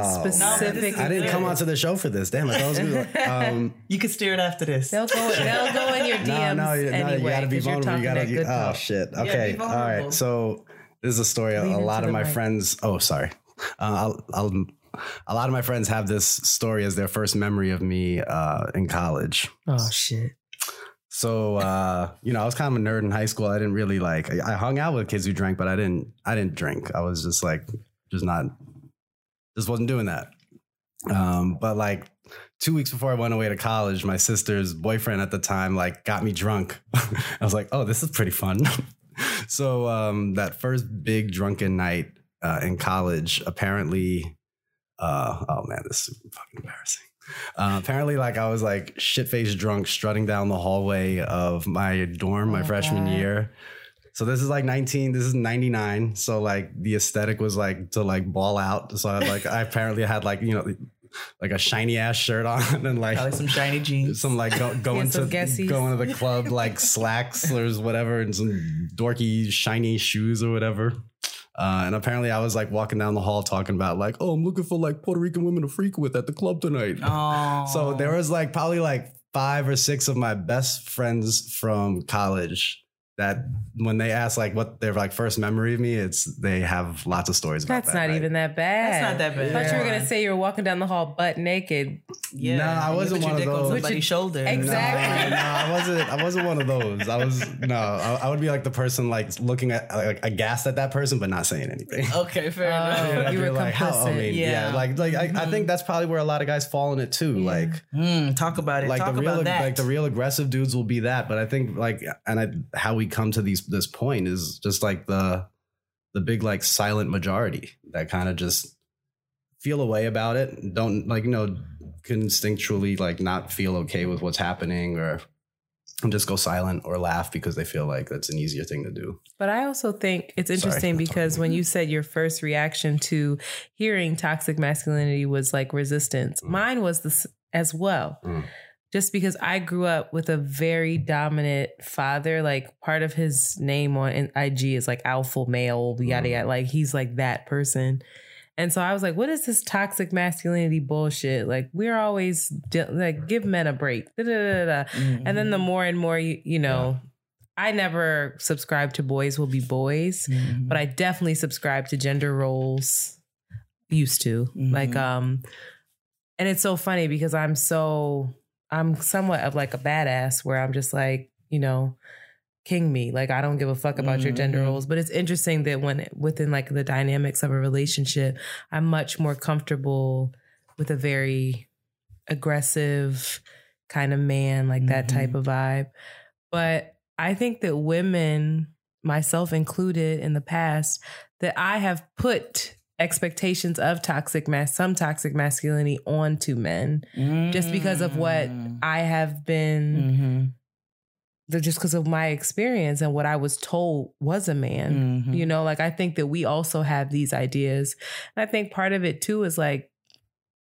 is a, oh, man. specific. I didn't come onto the show for this. Damn, I thought it was good. Um, you can steer it after this. They'll go. They'll go in your DMs no, no, you, no, anyway. you gotta be 'cause you're vulnerable. You gotta. You, good oh shit. Okay. be All vulnerable. right. So this is a story. A, Lean a lot of my mic. friends. Oh, sorry. Uh, I'll, I'll. A lot of my friends have this story as their first memory of me uh, in college. Oh shit. So uh, you know, I was kind of a nerd in high school. I didn't really like. I hung out with kids who drank, but I didn't. I didn't drink. I was just like, just not. Just wasn't doing that. Um, but like two weeks before I went away to college, my sister's boyfriend at the time like got me drunk. I was like, oh, this is pretty fun. so um, that first big drunken night uh, in college, apparently, uh, oh man, this is fucking embarrassing. Uh, apparently, like I was like shit faced drunk, strutting down the hallway of my dorm my Oh, freshman God. year. So this is like 19, this is 99. So like the aesthetic was like to like ball out. So I like I apparently had like, you know, like a shiny ass shirt on and like Probably some shiny jeans. some like go, going to Guessies. going to the club like slacks or whatever and some dorky shiny shoes or whatever. Uh, and apparently I was like walking down the hall talking about like, oh, I'm looking for like Puerto Rican women to freak with at the club tonight. Oh, So there was like probably like five or six of my best friends from college that when they ask like what their like first memory of me, it's they have lots of stories about that. That's that. not right? even that bad. That's not that bad. I thought you were gonna say you were walking down the hall butt naked. Yeah, No, I wasn't put your one of dick on those. somebody's shoulder. Exactly. No, no, I wasn't. I wasn't one of those. I was no. I, I would be like the person like looking at like aghast at that person, but not saying anything. Okay, fair Oh. enough. I'd you be were like, how- I mean, yeah. Yeah. like like I, I think that's probably where a lot of guys fall in it too. Like Mm, talk about it. like talk the real about that. like the real aggressive dudes will be that, but I think like and I, how we come to these this point is just like the the big like silent majority that kind of just feel a way about it, don't like you know instinctually like not feel okay with what's happening or just go silent or laugh because they feel like that's an easier thing to do. But I also think it's Sorry. interesting because when you said your first reaction to hearing toxic masculinity was like resistance, Mm. mine was this as well. Mm. Just because I grew up with a very dominant father, like part of his name on IG is like alpha male, yada Mm. yada. Like he's like that person. And so I was like, what is this toxic masculinity bullshit? Like, we're always di- like, give men a break. Da, da, da. Mhm. And then the more and more, you, you know, I never subscribe to boys will be boys, Mhm. but I definitely subscribe to gender roles. Used to Mhm. like, um, and it's so funny because I'm so I'm somewhat of like a badass where I'm just like, you know, king me. Like I don't give a fuck about your gender Mhm. roles. But it's interesting that when within like the dynamics of a relationship, I'm much more comfortable with a very aggressive kind of man, like that Mhm. type of vibe. But I think that women, myself included in the past, that I have put expectations of toxic mass some toxic masculinity onto men just because of what Mm. I have been Mhm. just because of my experience and what I was told was a man. Mhm. You know, like I think that we also have these ideas. And I think part of it too is like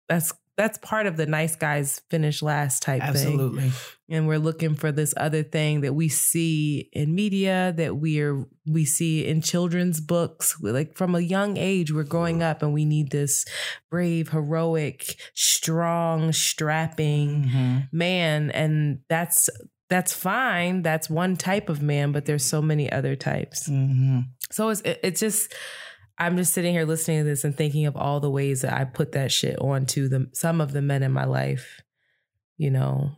that's that's part of the nice guys finish last type thing. Absolutely. And we're looking for this other thing that we see in media, that we're we see in children's books. We're like from a young age, we're growing up and we need this brave, heroic, strong, strapping Mhm. man and that's that's fine that's one type of man but there's so many other types Mhm. so it's it, it's just i'm just sitting here listening to this and thinking of all the ways that i put that shit onto the some of the men in my life you know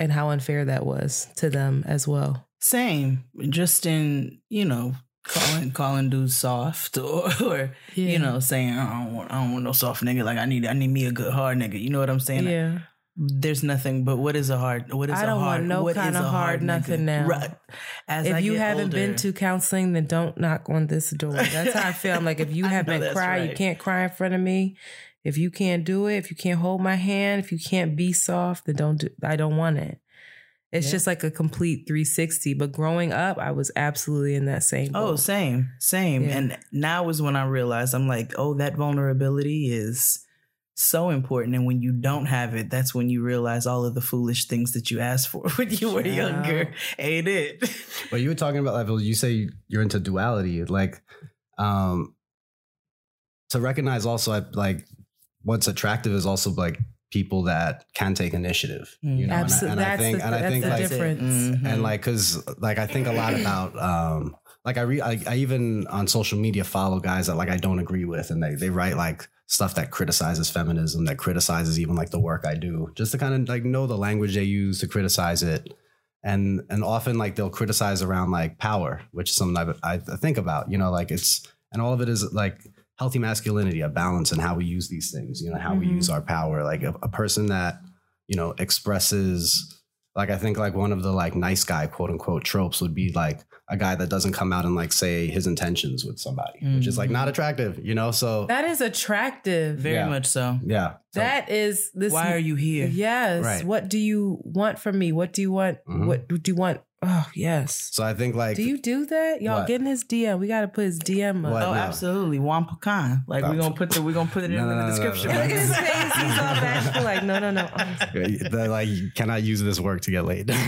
and how unfair that was to them as well Same. Just in, you know, calling calling dudes soft or, or you know, saying I don't want I don't want no soft nigga. Like I need I need me a good hard nigga. You know what I'm saying? yeah There's nothing but what is a hard what is I a don't want hard no what kinda is a hard nigga? nothing now. Right. As if I you haven't been to counseling, then don't knock on this door. That's how I feel. I'm like, if you haven't cried, you can't cry in front of me. If you can't do it, if you can't hold my hand, if you can't be soft, then don't do I don't want it. It's Yeah. just like a complete 360. But growing up, I was absolutely in that same Oh, same, same. Yeah. And now is when I realized I'm like, oh, that vulnerability is so important. And when you don't have it, that's when you realize all of the foolish things that you asked for when you were Yeah. younger. Ain't it? But you were talking about like you say you're into duality, like um to recognize also like what's attractive is also like people that can take initiative. You know, Absolutely. and, I, and I think the, and I think the like difference. Mhm. and like because like I think a lot about um like I read I, I even on social media follow guys that like I don't agree with and they they write like stuff that criticizes feminism that criticizes even like the work I do just to kind of like know the language they use to criticize it and and often like they'll criticize around like power which is something I, I think about you know like it's and all of it is like healthy masculinity a balance in how we use these things you know how we Mhm. use our power like a, a person that you know expresses like I think like one of the like nice guy quote unquote tropes would be like a guy that doesn't come out and like say his intentions with somebody, which is like Mhm. not attractive, you know. So That is attractive. Very Yeah. much so. yeah, So- that is this Why are you here? Yes. Right. What do you want from me? What do you want? Mhm. What do you want? Oh, yes. so I think like Do you do that? Y'all What? get in his DM. We got to put his DM up. What? Oh, no. absolutely. Juan Pecan. Like Oh. we're gonna put the we're gonna put it in No, no, the no, no, description. no, Look at his face. He's all bashful. Like, no, no, no. the, like you cannot use this work to get laid.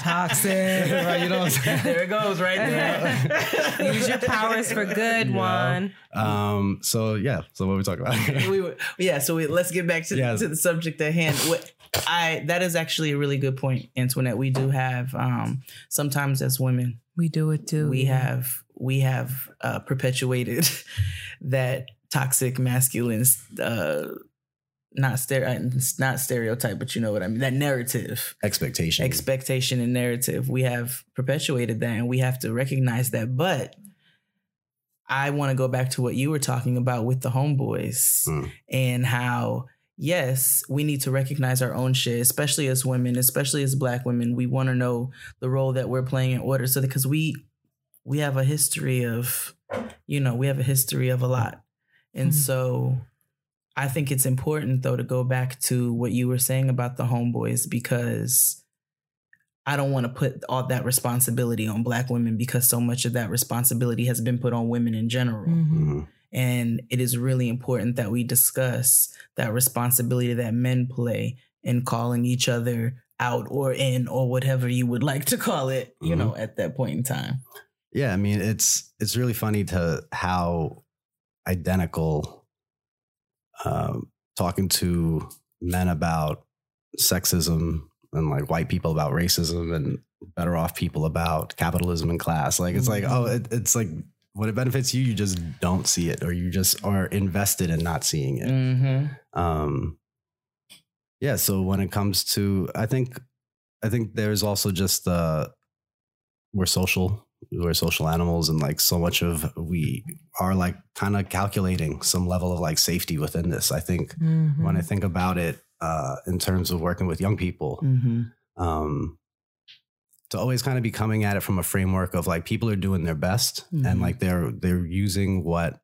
Toxic. right, you know what I'm saying? there it goes, right there. Use your powers for good, You know? Juan. Um. So yeah. So what are we talking about? we were, yeah, so we, let's get back to, Yes. to the subject at hand. What I that is actually a really good point, Antoinette. We do have um sometimes as women We do it too. we yeah. have we have uh, perpetuated that toxic masculine uh not stere- not stereotype but you know what I mean that narrative Expectation. expectation and narrative we have perpetuated that and we have to recognize that but I want to go back to what you were talking about with the homeboys Mm. and how yes we need to recognize our own shit especially as women especially as black women we want to know the role that we're playing in order so because we we have a history of you know we have a history of a lot and Mhm. so i think it's important though to go back to what you were saying about the homeboys because i don't want to put all that responsibility on black women because so much of that responsibility has been put on women in general Mhm. And it is really important that we discuss that responsibility that men play in calling each other out or in or whatever you would like to call it, you Mhm. know, at that point in time. Yeah, I mean it's it's really funny to how identical um, talking to men about sexism and like white people about racism and better off people about capitalism and class. Like it's like oh, it, it's like when it benefits you, you just don't see it, or you just are invested in not seeing it. Mm-hmm. um yeah so when it comes to i think i think there's also just uh we're social we're social animals and like so much of we are like kind of calculating some level of like safety within this i think Mhm. when i think about it uh in terms of working with young people Mm-hmm. um to always kind of be coming at it from a framework of like people are doing their best Mhm. and like they're they're using what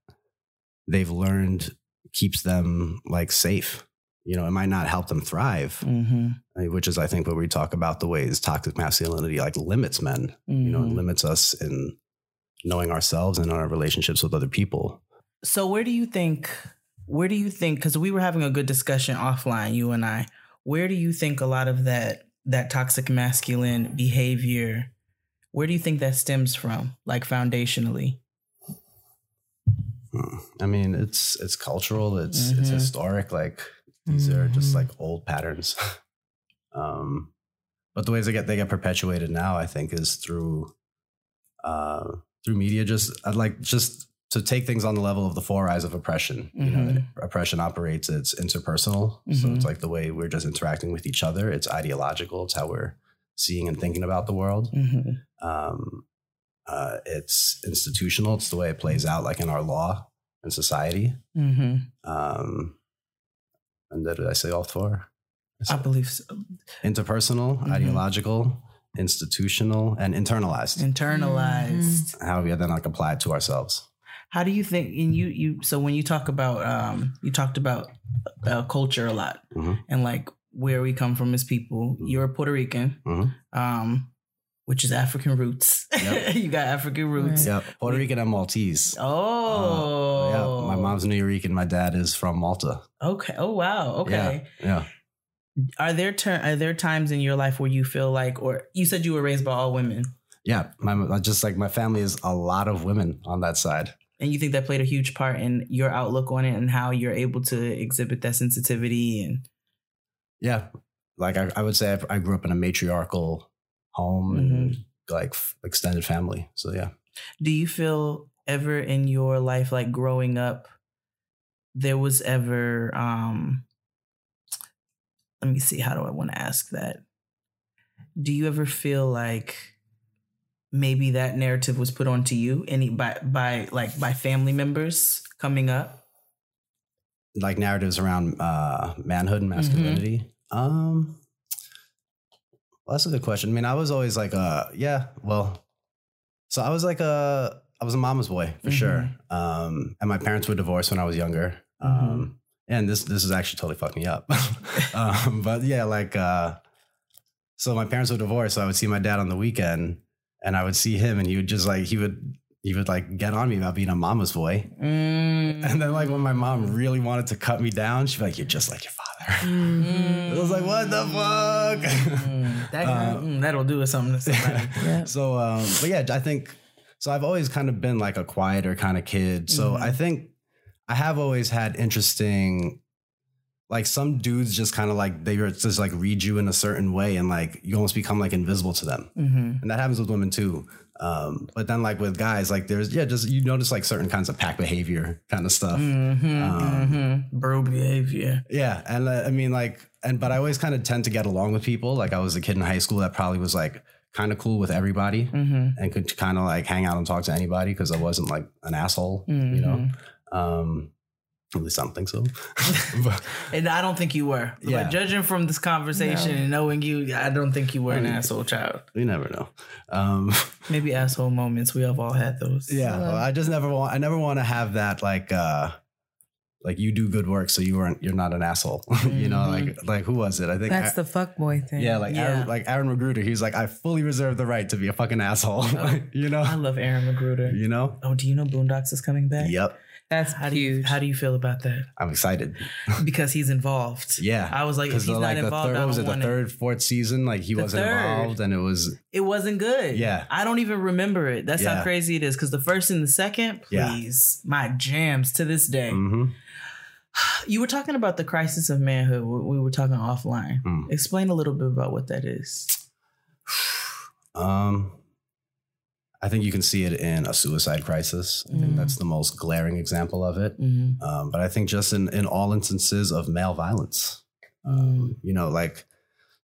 they've learned keeps them like safe you know, it might not help them thrive, Mm-hmm. uh, which is, I think, what we talk about the ways toxic masculinity like limits men, you know, Mhm. and limits us in knowing ourselves and our relationships with other people. So where do you think where do you think cuz we were having a good discussion offline you and I where do you think a lot of that that toxic masculine behavior where do you think that stems from like foundationally? Hmm. I mean, it's it's cultural, it's it's Mhm. historic. Like these are just like old patterns. um, but the ways they get they get perpetuated now, I think, is through uh, through media. Just I'd like just to take things on the level of the four I's of oppression. You know, oppression operates. It's interpersonal, so Mhm. it's like the way we're just interacting with each other. It's ideological. It's how we're seeing and thinking about the world. Mhm. Um, uh, it's institutional. It's the way it plays out, like in our law and society. Mhm. Um, and that did I say all four? I believe so. Interpersonal, ideological, institutional, and internalized. internalized. How we then like apply it to ourselves. How do you think? And you, you. So when you talk about, um, you talked about uh, culture a lot, Mhm. and like where we come from as people. You're a Puerto Rican, Mhm. um, which is African roots. Yep. you got African roots. Yep, Puerto Rican and Maltese. Oh, Yeah, my mom's Nuyorican. My dad is from Malta. Okay. Oh wow. Okay. Yeah, Are there ter- are there times in your life where you feel like, or you said you were raised by all women, yeah. My just like my family is a lot of women on that side. And you think that played a huge part in your outlook on it and how you're able to exhibit that sensitivity and Yeah, like I, I would say I, I grew up in a matriarchal home and like extended family. So yeah. Do you feel ever in your life, like growing up, there was ever, um, let me see, how do I want to ask that? Do you ever feel like maybe that narrative was put onto you any by by like by family members coming up? like narratives around uh, manhood and masculinity. Um, well, that's a good question. I mean, I was always like, uh, yeah, well, so I was like a, I was a mama's boy for sure. Um, and my parents were divorced when I was younger. Um, and this this is actually totally fucked me up. um, but yeah, like, uh, so my parents were divorced, so I would see my dad on the weekend, and I would see him, and he would just like he would he would like get on me about being a mama's boy. Mm. And then like when my mom really wanted to cut me down, she'd be like, "You're just like your father." Mm. I was like, "What the fuck?" Mm. That, Uh, mm, that'll do it something to somebody. so, um, but yeah, I think so. I've always kind of been like a quieter kind of kid. So Mhm. I think I have always had interesting. Like some dudes just kind of like they just like read you in a certain way and like you almost become like invisible to them. hmm And that happens with women too. Um, but then like with guys, like there's yeah, just you notice like certain kinds of pack behavior kind of stuff. Mm-hmm, Um, mm-hmm. Bro behavior. Yeah, and uh, I mean, like, and but I always kind of tend to get along with people. Like, I was a kid in high school that probably was like kind of cool with everybody Mm-hmm. and could kind of like hang out and talk to anybody because I wasn't like an asshole, you Mm-hmm. know. Um, at least I don't think so. but, And I don't think you were. Yeah. But judging from this conversation No. and knowing you, I don't think you were an I mean- asshole child. you never know. Um, Maybe asshole moments. We have all had those. yeah, well, I just never want. I never want to have that like. uh like you do good work, so you weren't. You're not an asshole, you know. Like, like who was it? I think That's the fuck boy thing. yeah, like Yeah. Aaron, like Aaron McGruder. He's like, I fully reserve the right to be a fucking asshole, you know. I love Aaron McGruder. You know. Oh, do you know Boondocks is coming back? Yep, That's How do you huge. how do you feel about that? I'm excited. Because he's involved. Yeah, I was like, if because he's the, not like the involved, third, I what was don't it the want it. third, fourth season? Like he The wasn't third. involved, and it was It wasn't good. Yeah. I don't even remember it. That's how crazy it is. Because the first and the second, Yeah. please, my jams to this day. mhm. You were talking about the crisis of manhood. We we were talking offline. Mm. Explain a little bit about what that is. Um, I think you can see it in a suicide crisis. I think Mm. that's the most glaring example of it. Mm-hmm. Um, but I think just in in all instances of male violence, Mm. um, you know, like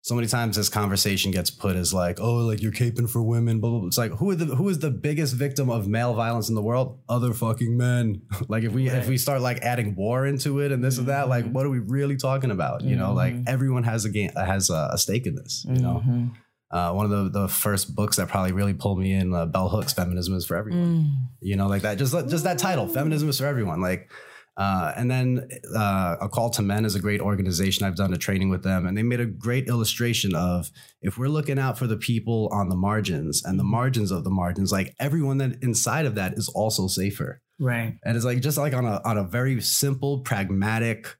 so many times this conversation gets put as like, oh, like you're caping for women, blah blah. blah. It's like who the who is the biggest victim of male violence in the world? Other fucking men. like if we Right. if we start like adding war into it and this and that, like Mhm. what are we really talking about? You know, like Mhm. everyone has a game has a, a stake in this. You know, Mhm. Uh, one of the the first books that probably really pulled me in, uh, Bell Hooks, "Feminism is for Everyone." Mm. You know, like that. Just just that title, "Feminism is for Everyone." Like, Uh, and then uh, a call to men is a great organization. I've done a training with them, and they made a great illustration of if we're looking out for the people on the margins and the margins of the margins, like everyone that inside of that is also safer. Right. And it's like just like on a on a very simple, pragmatic,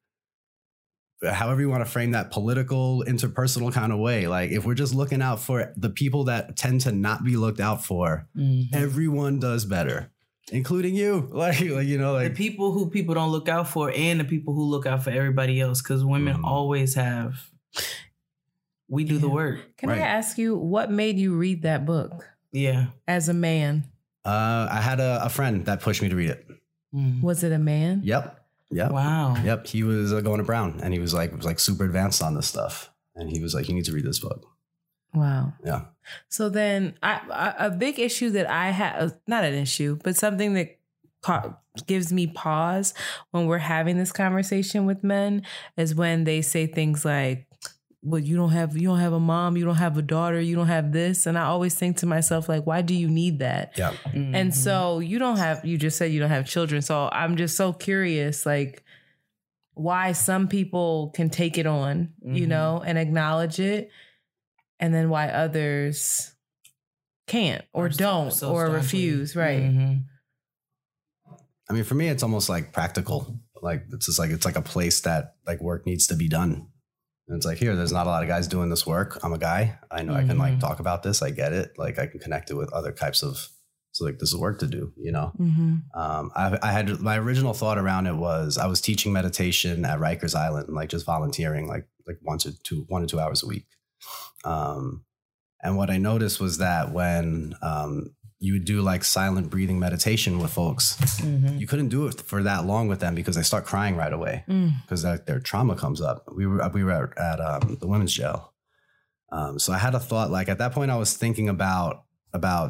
however you want to frame that political, interpersonal kind of way. Like if we're just looking out for the people that tend to not be looked out for, Mhm. everyone does better, including you. Like, like you know, like the people who people don't look out for and the people who look out for everybody else because women Mhm. always have we do the work Can I ask you what made you read that book yeah as a man? uh, I had a, a friend that pushed me to read it. Mm. Was it a man? Yep. Yep. wow Yep. He was uh, going to Brown and he was like, was like super advanced on this stuff. And he was like, you need to read this book. Wow. Yeah. So then, I, I, a big issue that I have, not an issue, but something that ca- gives me pause when we're having this conversation with men is when they say things like, well, you don't have you don't have a mom, you don't have a daughter, you don't have this, and I always think to myself like, why do you need that? Yeah. And Mhm. so you don't have you just said you don't have children. So I'm just so curious like why some people can take it on, you Mhm. know, and acknowledge it and then why others can't or Are so- don't so or staunchly- refuse, right? Mhm. I mean, for me, it's almost like practical. Like it's just like it's like a place that like work needs to be done. And it's like here, there's not a lot of guys doing this work. I'm a guy. I know I can like Mhm. talk about this. I get it. Like I can connect it with other types of. So like this is work to do. You know. Mm-hmm. Um, I, I had my original thought around it was I was teaching meditation at Rikers Island, like just volunteering, like like once or two, one or two hours a week. Um, and what I noticed was that when um, you would do like silent breathing meditation with folks, Mhm. you couldn't do it for that long with them because they start crying right away Mm. because their, their trauma comes up. We were we were at, at um, the women's jail, um, so I had a thought. Like at that point, I was thinking about about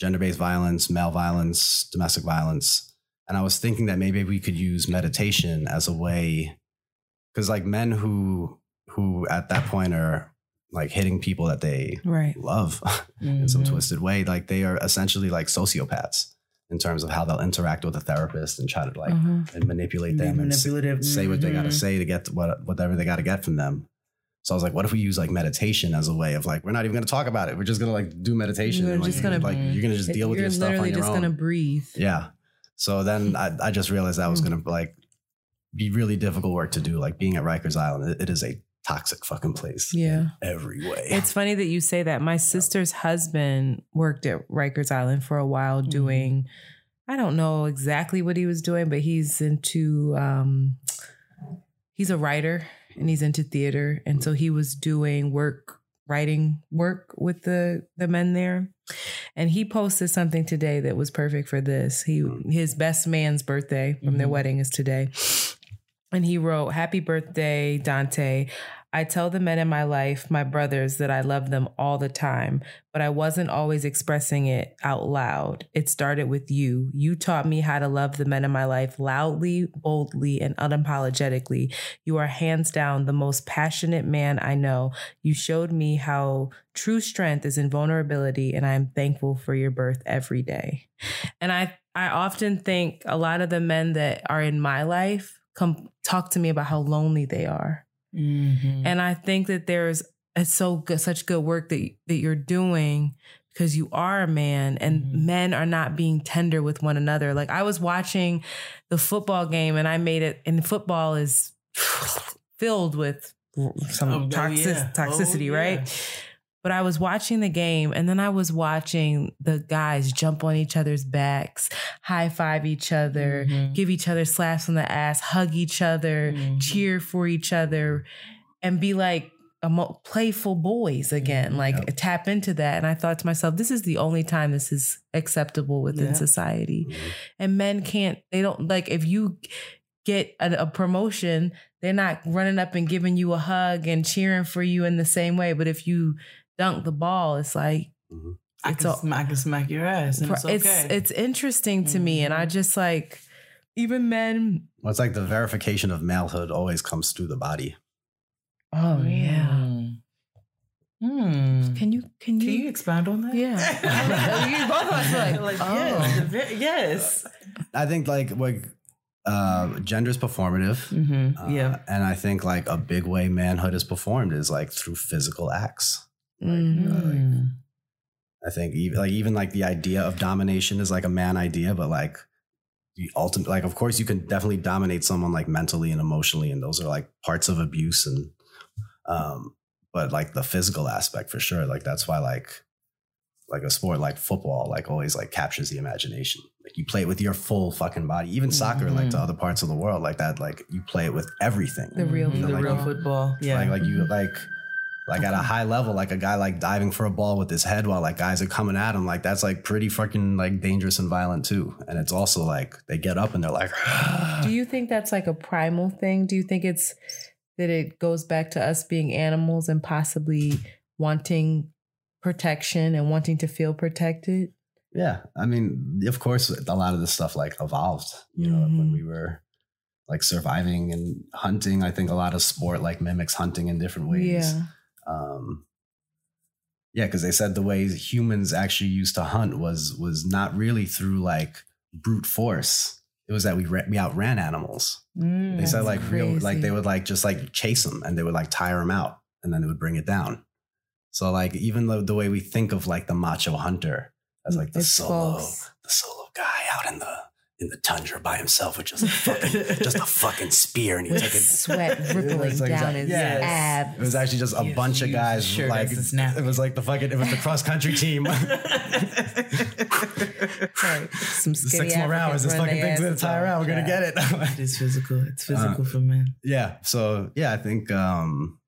gender based violence, male violence, domestic violence, and I was thinking that maybe we could use meditation as a way, because like men who who at that point are like hitting people that they Right. love in some Mhm. twisted way. Like they are essentially like sociopaths in terms of how they'll interact with a therapist and try to like Mhm. and manipulate them and say what they got to Mhm. say to get what whatever they got to get from them. So I was like, what if we use like meditation as a way of like, we're not even going to talk about it. We're just going to like do meditation. You're and, like, just gonna- like you're going to just deal with your stuff on your own. just gonna breathe. Yeah. So then I, I just realized that was going to like be really difficult work to do. Like being at Rikers Island, it- it is a toxic fucking place. Yeah. every way. It's funny that you say that. My sister's husband worked at Rikers Island for a while Mhm. doing, I don't know exactly what he was doing, but he's into, um, he's a writer and he's into theater. And so he was doing work, writing work with the, the men there. And he posted something today that was perfect for this. He, his best man's birthday from their Mhm. wedding is today. And he wrote, Happy birthday, Dante. I tell the men in my life, my brothers, that I love them all the time, but I wasn't always expressing it out loud. It started with you. You taught me how to love the men in my life loudly, boldly, and unapologetically. You are hands down the most passionate man I know. You showed me how true strength is in vulnerability, and I am thankful for your birth every day. And I, I often think a lot of the men that are in my life come talk to me about how lonely they are. Mhm. And I think that there's it's so good, such good work that that you're doing because you are a man and Mhm. men are not being tender with one another. Like I was watching the football game and I made it and football is filled with some Oh, toxic, yeah. toxicity, Oh, yeah. right? But I was watching the game and then I was watching the guys jump on each other's backs, high five each other, Mhm. give each other slaps on the ass, hug each other, Mhm. cheer for each other, and be like emo- playful boys again. Like Yep. tap into that. And I thought to myself, this is the only time this is acceptable within Yeah. society. Mhm. And men can't, they don't like if you get a, a promotion, they're not running up and giving you a hug and cheering for you in the same way. But if you dunk the ball, it's like I it's can, all- I can smack your ass and it's okay. it's it's interesting to me. And I Mhm. just like even men. Well, it's like the verification of malehood always comes through the body. Oh yeah. Mm. Hmm. Can you can you, Can you expound on that? Yeah. You both of us like, oh. yes, yes. I think like like uh, gender is performative. Mm-hmm. Uh, yeah. and I think like a big way manhood is performed is like through physical acts. Mm. I think even like even like the idea of domination is like a man idea, but like the ultimate like of course you can definitely dominate someone like mentally and emotionally, and those are like parts of abuse and um but like the physical aspect for sure. Like that's why like like a sport like football like always like captures the imagination. Like you play it with your full fucking body. Even soccer, like to other parts of the world, like that, like you play it with everything. The real Mhm. the like- real football. Yeah. Like like you like like at a high level, like a guy like diving for a ball with his head while like guys are coming at him, like that's like pretty fucking like dangerous and violent too. And it's also like they get up and they're like, Do you think that's like a primal thing? Do you think it's that it goes back to us being animals and possibly wanting protection and wanting to feel protected? yeah. I mean, of course, a lot of this stuff like evolved. You know, when Mhm. we were like surviving and hunting, I think a lot of sport like mimics hunting in different ways. Yeah. Um yeah because they said the way humans actually used to hunt was was not really through like brute force it was that we, ra- we outran animals Mm. they said like real like they would like just like chase them and they would like tire them out and then they would bring it down so like even though the way we think of like the macho hunter as like the It's solo false. the solo guy out in the in the tundra by himself with just a fucking just a fucking spear and he took it Sweat rippling It's like- down his Yes. abs. It was actually just a Yes, bunch of guys sure like snap. it was like the fucking it was the cross country team. Sorry, Some skinny Six more hours. This fucking their thing's gonna asses tire off. out. We're gonna get it it. is physical. It's physical Uh, for men. yeah. So yeah, I think um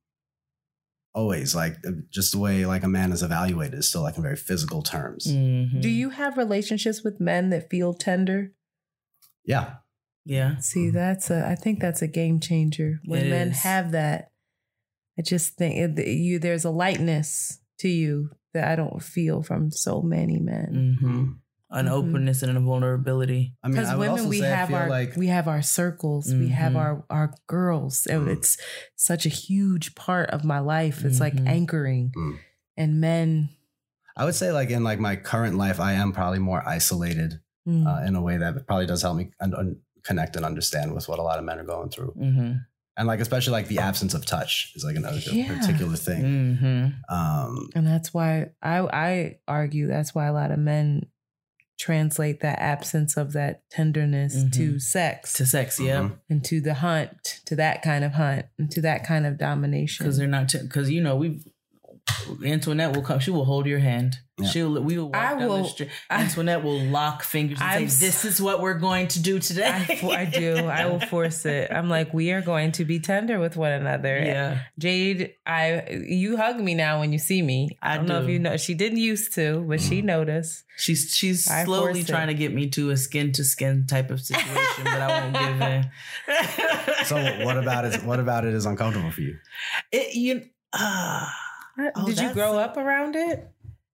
always like just the way like a man is evaluated is still like in very physical terms. Mhm. Do you have relationships with men that feel tender? Yeah. Yeah. See, that's a. I think that's a game changer when It men is. have that. I just think it, you there's a lightness to you that I don't feel from so many men. hmm An Mhm. openness and a vulnerability. I mean, Because I would women, also we say I have feel our like we have our circles, we have Mhm. our our girls, and it's such a huge part of my life. It's like anchoring, Mm. and men. I would say like in like my current life, I am probably more isolated mm, uh, in a way that probably does help me un- un- connect and understand with what a lot of men are going through. Mm-hmm. And like especially like the absence of touch is like another Yeah. particular thing. Mm-hmm. Um, and that's why I I argue that's why a lot of men translate that absence of that tenderness to Mhm. sex To sex, yeah. Mhm. and to the hunt, to that kind of hunt, and to that kind of domination. Because they're not. Because you know we. Antoinette will come. She will hold your hand. Yeah. She'll. We will. Walk I down the will- street. I- Antoinette will lock fingers and I'm say, "This is what we're going to do today." I, I do. I will force it. I'm like, we are going to be tender with one another. Yeah. Jade, I you hug me now when you see me. I, I don't know if you know. She didn't used to, but she noticed. She's she's I slowly force it. trying to get me to a skin to skin type of situation, but I won't give in. so what about it? What about it is uncomfortable for you? it? You. Uh, Oh, Did you grow up around it?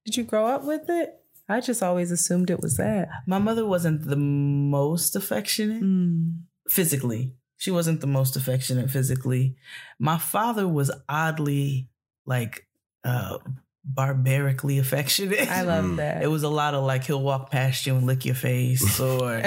Did you grow up with it? I just always assumed it was that. my mother wasn't the most affectionate Mm. physically. She wasn't the most affectionate physically. My father was oddly like uh barbarically affectionate. I love Mm. that. it was a lot of like he'll walk past you and lick your face or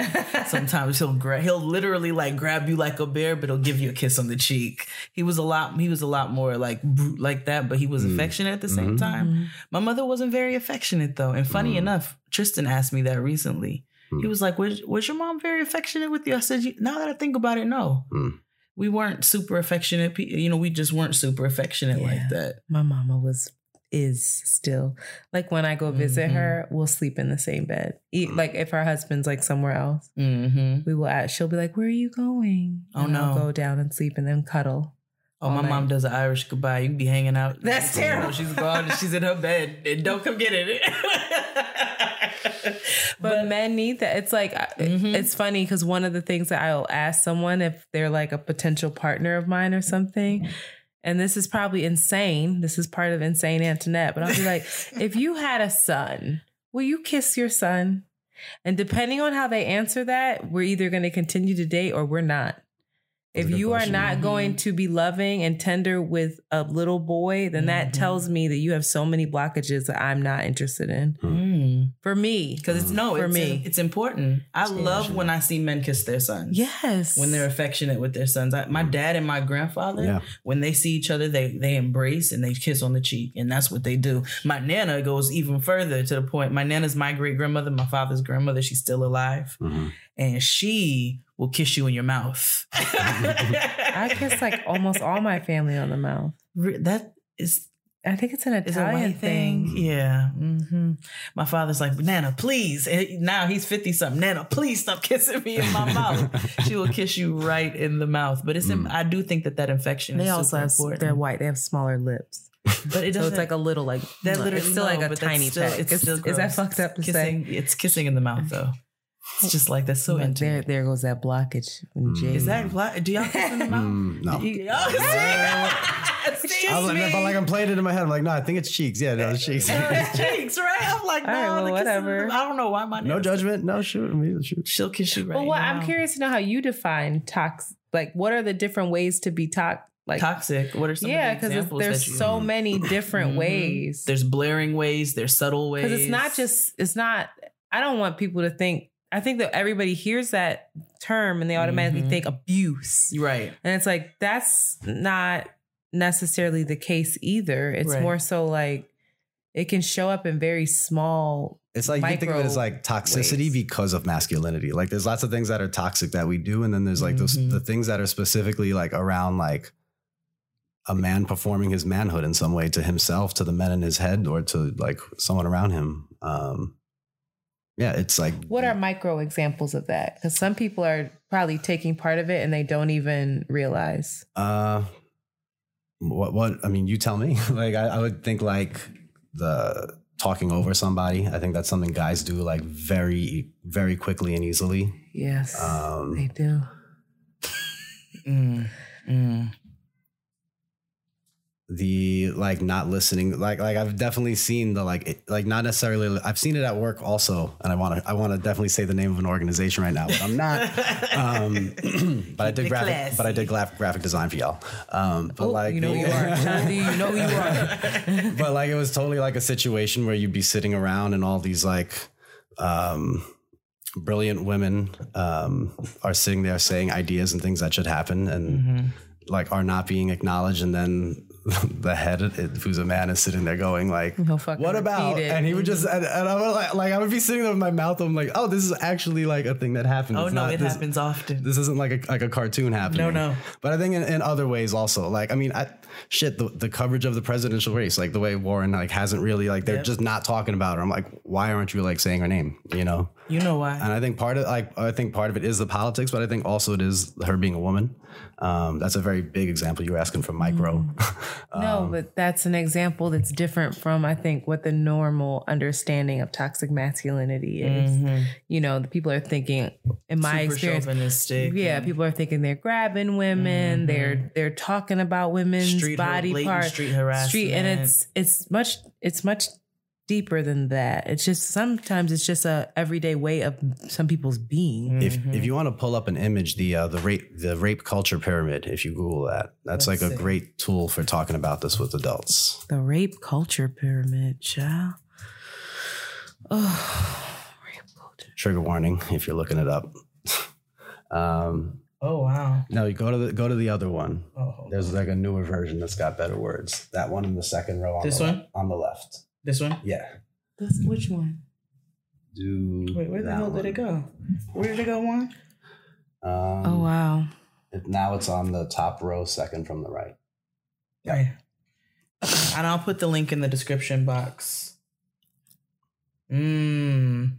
sometimes he'll gra- he'll literally like grab you like a bear but he'll give you a kiss on the cheek he was a lot he was a lot more like brute like that but he was Mm. affectionate at the same Mhm. time Mhm. my mother wasn't very affectionate though and funny Mm. enough tristan asked me that recently he Mm. was like was, was your mom very affectionate with you i said now that i think about it no Mm. we weren't super affectionate you know we just weren't super affectionate Yeah. like that My mama was is still like when I go visit Mhm. her, we'll sleep in the same bed. Eat, Mm. like if her husband's like somewhere else, mm-hmm. we will ask. She'll be like, "Where are you going?" Oh, And I'll no. go down and sleep and then cuddle. Oh, my mom does an Irish goodbye. You can be hanging out. That's You know, terrible. She's gone and she's in her bed. And don't come get it. But, men need that. It's like Mhm. it's funny because one of the things that I'll ask someone if they're like a potential partner of mine or something, and this is probably insane. This is part of insane Antoinette, but I'll be like, if you had a son, will you kiss your son? And depending on how they answer that, we're either going to continue to date or we're not. If a good you are question. not going to be loving and tender with a little boy, then that Mhm. tells me that you have so many blockages that I'm not interested in. Mm. For me, Because it's no, For it's, me. it's important. I love when I see men kiss their sons. yes, When they're affectionate with their sons. I, my dad and my grandfather, Yeah. when they see each other, they they embrace and they kiss on the cheek. And that's what they do. My nana goes even further to the point. My nana's my great grandmother, my father's grandmother. She's still alive. Mhm. And she will kiss you in your mouth. I kiss like almost all my family on the mouth. That is I think it's an Italian white thing. thing. Yeah. hmm My father's like, Nana, please. And Now he's 50 something. Nana, please stop kissing me in my mouth. she will kiss you right in the mouth. But it's, Mm. I do think that that infection They also have important. they're white. They have smaller lips, But it doesn't it's like a little like that it's literally still like a tiny still, peck. It's Is, still is that fucked up to kissing, say? It's kissing in the mouth though. It's just like that's so But there, intimate. there goes that blockage. When Mm. Jay- Is that block? Do y'all kiss in the mouth? Mm, no. You- see? See? I was like, if I like I'm playing it in my head. I'm like, no, I think it's cheeks. Yeah, no, it's cheeks. It's cheeks, right? I'm like, no, All right, well, the kissing in the- whatever. I don't know why my no nana- judgment. No shoot. I mean, shoot. She'll kiss you right. But what in I'm curious to know how you define toxic. Like, what are the different ways to be toxic? Like, toxic. What are some yeah, of the because there's that you so many different Mhm. ways. There's blaring ways. There's subtle ways. Because it's not just. It's not. I don't want people to think. I think that everybody hears that term and they automatically Mhm. think abuse, right. and it's like that's not necessarily the case either. It's Right. more so like it can show up in very small. It's like you think of it as like toxicity ways. because of masculinity. Like there's lots of things that are toxic that we do, and then there's like those Mhm. the things that are specifically like around like a man performing his manhood in some way to himself, to the men in his head, or to like someone around him. Um, yeah, it's like What are micro examples of that? Because some people are probably taking part of it and they don't even realize. Uh, what? What? I mean, you tell me. like, I, I would think like the talking over somebody. I think that's something guys do like very, very quickly and easily. Yes, um, they do. Mm, mm. The like not listening. Like, like I've definitely seen the like, it, like not necessarily. I've seen it at work also, and I want to, I want to definitely say the name of an organization right now, but I'm not. um, but I did graphic, but I did graphic, graphic design for y'all. Um, but Oh, like, you know you are. You know who you are. but like it was totally like a situation where you'd be sitting around and all these like um brilliant women um are sitting there saying ideas and things that should happen and Mm-hmm. like are not being acknowledged and then the head who's a man is sitting there going like what about and he would just and, and I would like, like I would be sitting there with my mouth I'm like oh this is actually like a thing that happens Oh It's no, not- it this, happens often. this isn't like a like a cartoon happening No, no. but I think in, in other ways also, like I mean, I, shit, the, the coverage of the presidential race, like the way Warren like hasn't really like they're Yep. just not talking about her. I'm like, why aren't you like saying her name? You know? you know why? And I think part of like I think part of it is the politics, but I think also it is her being a woman. Um, that's a very big example you were asking for micro. No, but that's an example that's different from I think what the normal understanding of toxic masculinity is. You know, the people are thinking, in my Mm-hmm. Super experience, chauvinistic. yeah, and people are thinking they're grabbing women, they're they're talking about women's Street body blatant parts, street harassment. street, and it's it's much it's much deeper than that. It's just sometimes it's just a everyday way of some people's being. if Mm-hmm. if you want to pull up an image, the uh, the rape the rape culture pyramid, if you Google that, that's Let's like a great tool for talking about this with adults. The rape culture pyramid, child. Oh, rape culture. Trigger warning if you're looking it up. um, oh wow. No, you go to the go to the other one. Oh. There's like a newer version that's got better words. That one in the second row on This the one? on the left. This one. Yeah. This, which one? Do Wait, where the that hell did it go? Where did it go, Juan? Um, Oh wow. it- now it's on the top row, second from the right. Yeah. Right. And I'll put the link in the description box. Mmm.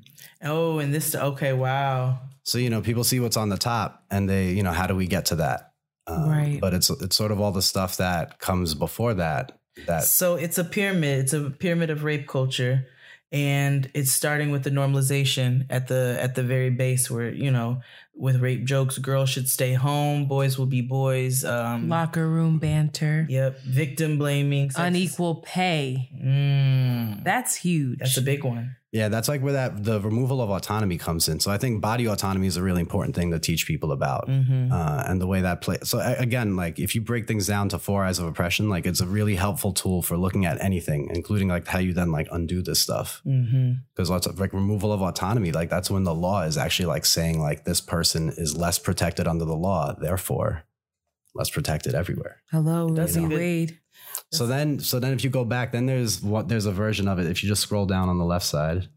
Oh, and this. Okay. Wow. So you know, people see what's on the top, and they, you know, how do we get to that? Um, Right. But it's it's sort of all the stuff that comes before that. That So it's a pyramid. It's a pyramid of rape culture, and it's starting with the normalization at the at the very base, where you know, with rape jokes, girls should stay home, boys will be boys. Um, Locker room banter. Yep. Victim blaming. sexist- Unequal pay. Mm, That's huge. that's a big one. Yeah, that's like where that the removal of autonomy comes in. So I think body autonomy is a really important thing to teach people about, Mm-hmm. uh, and the way that plays. So again, like if you break things down to four I's of oppression, like it's a really helpful tool for looking at anything, including like how you then like undo this stuff. Mm-hmm. Because lots of like removal of autonomy, like that's when the law is actually like saying like this person is less protected under the law, therefore less protected everywhere. Hello, That's Rosie a good- Wade. So then, so then if you go back, then there's what there's a version of it. If you just scroll down on the left side,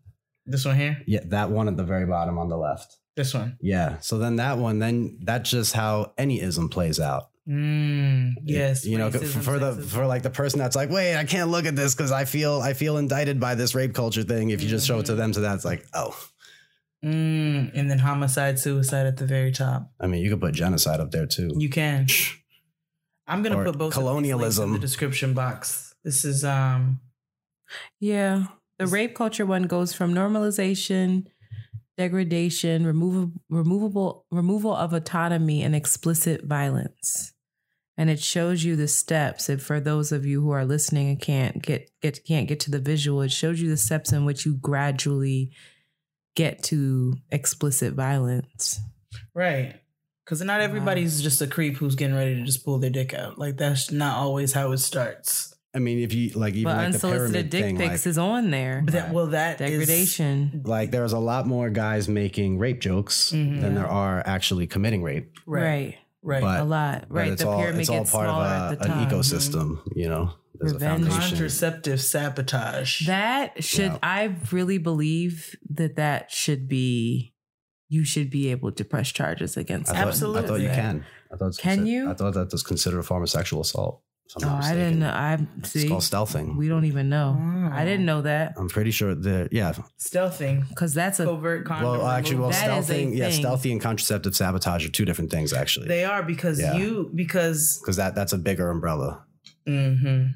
This one here. yeah, that one at the very bottom on the left. This one. Yeah. So then that one, then that's just how any ism plays out. Mm, yes. You know, racism, for the for like the person that's like, wait, I can't look at this because I feel I feel indicted by this rape culture thing. If you just show it to them, so that's like, oh, Mm, and then homicide, suicide at the very top. I mean, you could put genocide up there too. You can. I'm gonna put both of these links colonialism. in the description box. This is um Yeah. The rape culture one goes from normalization, degradation, removal, removable, removal of autonomy, and explicit violence. And it shows you the steps. And for those of you who are listening and can't get get can't get to the visual, it shows you the steps in which you gradually get to explicit violence. right. Because not everybody's just a creep who's getting ready to just pull their dick out. Like that's not always how it starts. I mean, if you like even but like the unsolicited pyramid dick thing, pics like, is on there. But that well that is- Degradation. like there's a lot more guys making rape jokes Mhm. than there are actually committing rape. right. right. Right. But- a lot. Right. it's The all pyramid it's all gets part smaller of at a, the an time. Mm-hmm. ecosystem. You know, there's Revenge. a foundation. Contraceptive sabotage. That should Yeah. I really believe that that should be you should be able to press charges against. I them. thought, I thought you can. I thought it's Can consi- you? I thought that was considered a form of sexual assault. if I'm Oh, not I didn't. mistaken. know. I It's see. called stealthing. We don't even know. I didn't know that I'm pretty sure that yeah. Stealthing. because that's a Covert condom. Well, actually, well, removal. That is a stealthing, yeah, thing. stealthy and contraceptive sabotage are two different things actually. they are because Yeah. you because Because that that's a bigger umbrella, hmm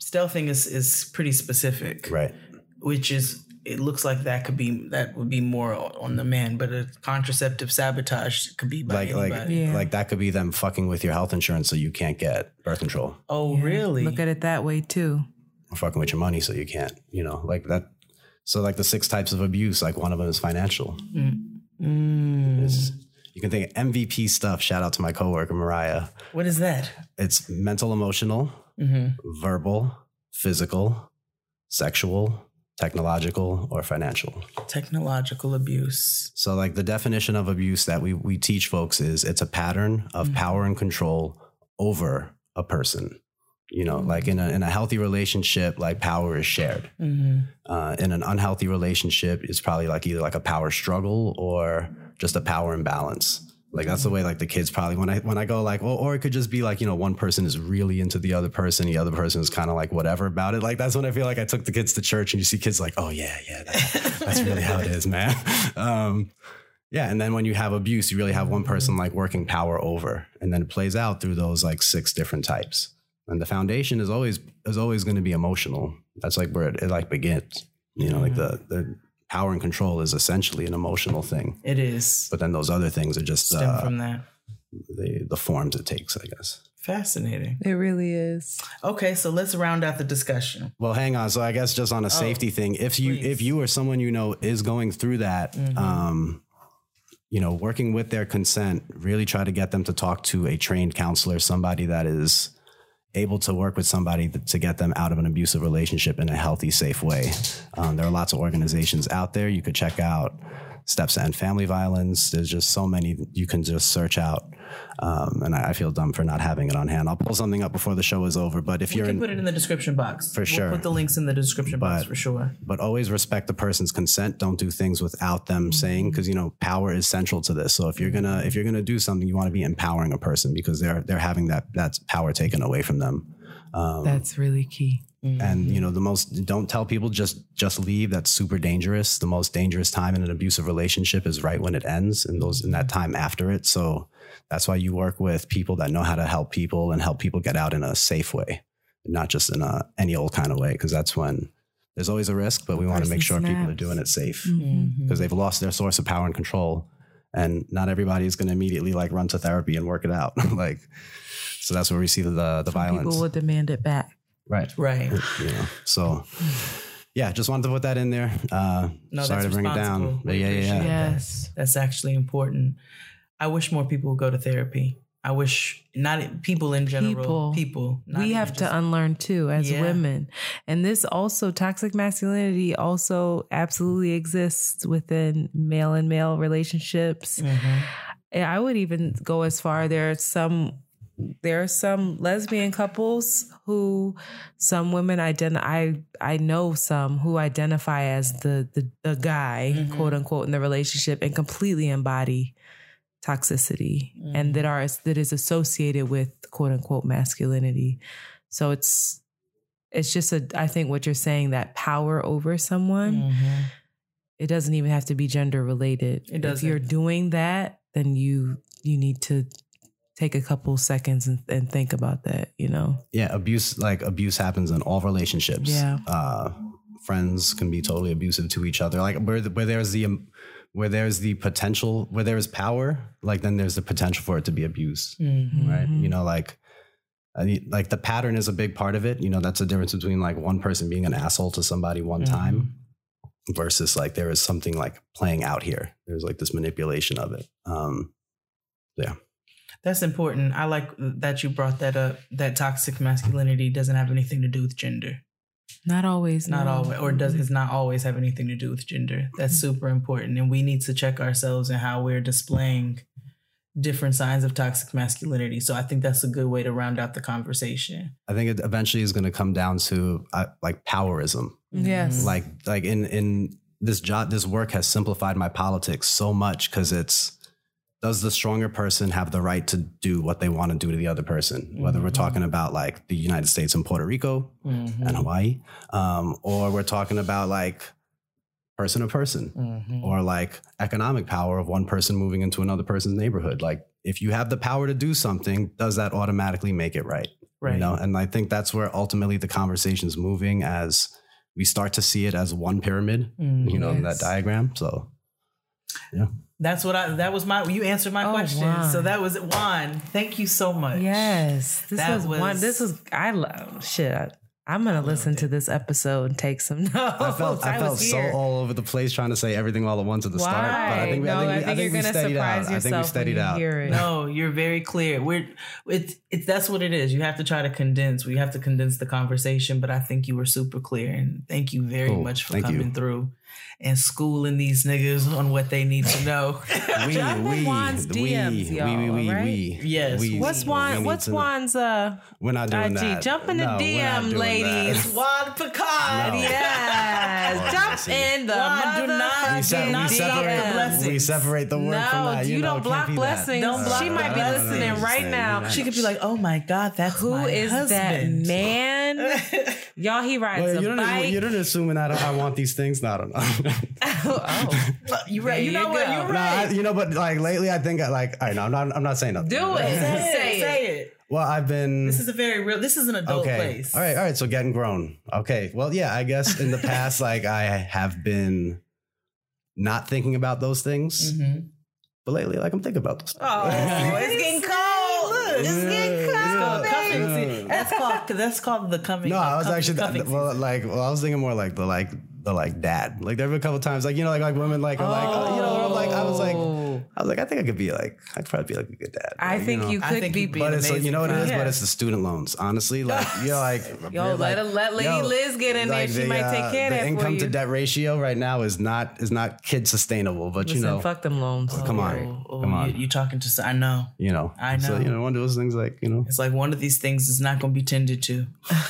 stealthing is is pretty specific. right? which is it looks like that could be that would be more on the man, but a contraceptive sabotage could be by Like like anybody. Yeah. like that could be them fucking with your health insurance so you can't get birth control, oh, Yeah. really? Look at it that way too. or fucking with your money so you can't, you know, like that. So like the six types of abuse, like one of them is financial. Mm. It's- you can think of MVP stuff. Shout out to my coworker Mariah. What is that? It's mental, emotional, hmm verbal, physical, sexual, technological, or financial. Technological abuse. So, like the definition of abuse that we we teach folks is it's a pattern of power and control over a person. You know, like in a in a healthy relationship, like power is shared. hmm Uh, in an unhealthy relationship, it's probably like either like a power struggle or just a power imbalance. Like that's the way like the kids probably when I when I go like well or it could just be like you know one person is really into the other person the other person is kind of like whatever about it. Like that's when I feel like I took the kids to church and you see kids like oh yeah yeah that, that's really how it is man. Um, yeah and then when you have abuse you really have one person like working power over and then it plays out through those like six different types. And the foundation is always is always going to be emotional. That's like where it, it like begins you know like the the power and control is essentially an emotional thing It is. but then those other things are just Stem uh, from that. the the forms it takes, I guess. Fascinating. It really is. Okay, so let's round out the discussion. Well, hang on. So I guess just on a safety thing, if you Oh, please. Mm-hmm. if you or someone you know is going through that, um, you know, working with their consent, really try to get them to talk to a trained counselor, somebody that is able to work with somebody to get them out of an abusive relationship in a healthy, safe way. Um, there are lots of organizations out there you could check out. Steps to End Family Violence. There's just so many you can just search out. Um, and I, I feel dumb for not having it on hand. I'll pull something up before the show is over. But if We you're can in, put it in the description box. For We'll sure. put the links in the description box for sure. but always respect the person's consent don't do things without them Mm-hmm. saying because you know power is central to this so if you're gonna if you're gonna do something you want to be empowering a person because they're they're having that that power taken away from them um, That's really key. and you know the most don't tell people just just leave. That's super dangerous. The most dangerous time in an abusive relationship is right when it ends and those in that time after it. So that's why you work with people that know how to help people and help people get out in a safe way not just in a any old kind of way because that's when there's always a risk but we want to make person sure people are doing it safe. Mm-hmm. because they've lost their source of power and control and not everybody is going to immediately like run to therapy and work it out like so that's where we see the the violence People will demand it back. right Right. you know so yeah, just wanted to put that in there. Uh, No, sorry that's to bring it down. But yeah, yeah, yeah. Yes. That's actually important. I wish more people would go to therapy. I wish not people in general. People. People. not we have just- to unlearn too as Yeah. women. And this also, toxic masculinity also absolutely exists within male and male relationships. Mhm. And I would even go as far there are some there are some lesbian couples who some women identify I I know some who identify as the the, the guy, Mhm. quote unquote, in the relationship and completely embody toxicity and that are that is associated with quote unquote masculinity. So it's it's just a I think what you're saying that power over someone Mhm. it doesn't even have to be gender related. It If you're doing that, then you you need to take a couple seconds and, and think about that. You know, yeah abuse like abuse happens in all relationships Yeah. uh friends can be totally abusive to each other like where where there's the um, where there's the potential where there is power like then there's the potential for it to be abuse Mhm. right you know like I mean, like the pattern is a big part of it you know that's the difference between like one person being an asshole to somebody one Mhm. time versus like there is something like playing out here there's like this manipulation of it um yeah. That's important. I like that you brought that up. That toxic masculinity doesn't have anything to do with gender. Not always, Not no. always, or does mm-hmm. it's not always have anything to do with gender. That's mm-hmm. super important, and we need to check ourselves and how we're displaying different signs of toxic masculinity. So I think that's a good way to round out the conversation. i think it eventually is going to come down to uh, like powerism mm-hmm. Yes. like like in in this job this work has simplified my politics so much because it's does the stronger person have the right to do what they want to do to the other person whether we're Mhm. talking about like the united states and puerto rico Mhm. and hawaii um, or we're talking about like person to person Mhm. or like economic power of one person moving into another person's neighborhood like if you have the power to do something does that automatically make it right right. you know and i think that's where ultimately the conversation is moving as we start to see it as one pyramid Mhm. you know in that diagram so That's what I. That was my. You answered my Oh, question. Juan. So that was Juan. Thank you so much. Yes, this That was, one. This was I love shit. I, I'm gonna oh, listen to this episode and take some notes. i felt i, felt was so here. all over the place trying to say everything all at once at the start but i Why? think, we- no, I think, we- I think, I think you're we gonna steadied surprise out i think we yourself when steadied you out hear it. No, you're very clear. We're it's it's that's what it is. You have to try to condense. We have to condense the conversation, but I think you were super clear and thank you very Cool. much for Thank you. coming through and schooling these niggas on what they need to know. we Jump in we Juan's we DMs, we y'all, we we alright? we Yes. we- What's we Juan? need What's to. Juan's? Uh, we're not doing IG? that Jump in the No, DM, ladies. that. Juan Picard. No. yes, Oh, jump in the Juan, do not- we, se- we not separate the we separate the word no, from that you, know, don't it block can't be that. blessings. Don't block she might be listening right now. She could be like, "Oh my god, that's who is that man? Y'all, he rides Well, a you don't, bike. you don't assuming that I want these things. No, I don't know. oh, you right? There you know you what? You're No, I, right. you know, but like lately, I think I like. I know I'm not. I'm not saying nothing. do it. say it. Say it. Say it. Well, I've been. This is a very real. This is an adult okay. place. All right. All right. So getting grown. Okay. Well, yeah. I guess in the past, like I have been not thinking about those things, Mhm. but lately, like I'm thinking about those. Oh, it's getting cold. Look, it's getting cold. yeah, Cuffing yeah. season. That's called. That's called the coming. No, I was cuffing- actually cuffing well, like well, I was thinking more like the like the like dad. Like there were a couple times, like you know, like like women like are like you know, I'm like I was like Oh. I was like I think I could be like I'd probably be like a good dad. I Like, think know. you could think be. But an it's like, you know what it is, amazing but it's the student loans. Honestly, like you're like Yo, you're let, like, her, let Lady yo, Liz get in like there. She the, might take uh, care of the that for income to debt ratio right now is not is not kid sustainable. But Listen, you know, fuck them loans. come on, Oh, oh, come on. You, you talking to? I know. you know, I So know. you know, one of those things like you know, It's like one of these things is not going to be tended to.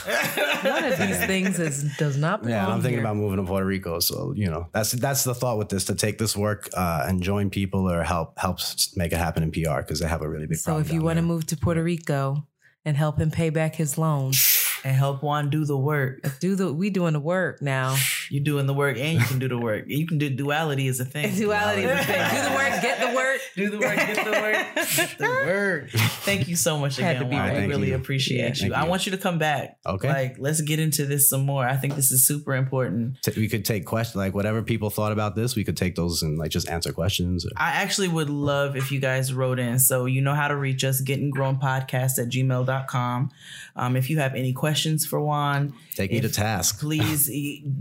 One of these things is does not belong Yeah, I'm thinking here. about moving to Puerto Rico. So you know, that's that's the thought with this to take this work uh, and join people or help helps make it happen in PR because they have a really big. So if you want to move to Puerto Rico and help him pay back his loans, and help Juan do the work. do the we doing the work now. You're doing the work and you can do the work. You can do duality is a thing. Duality is a thing. Do the work, get the work. Do the work, get the work, get the work. Thank you so much Had again, to be Juan. right. We really you. appreciate Yeah, you. thank I want you to come back. Okay. Like, let's get into this some more. I think this is super important. T- we could take questions like whatever people thought about this. We could take those and like just answer questions. Or, I actually would love if you guys wrote in. So you know how to reach us, getting grown podcast at gmail.com. Um, if you have any questions, questions for Juan, Take me to task. please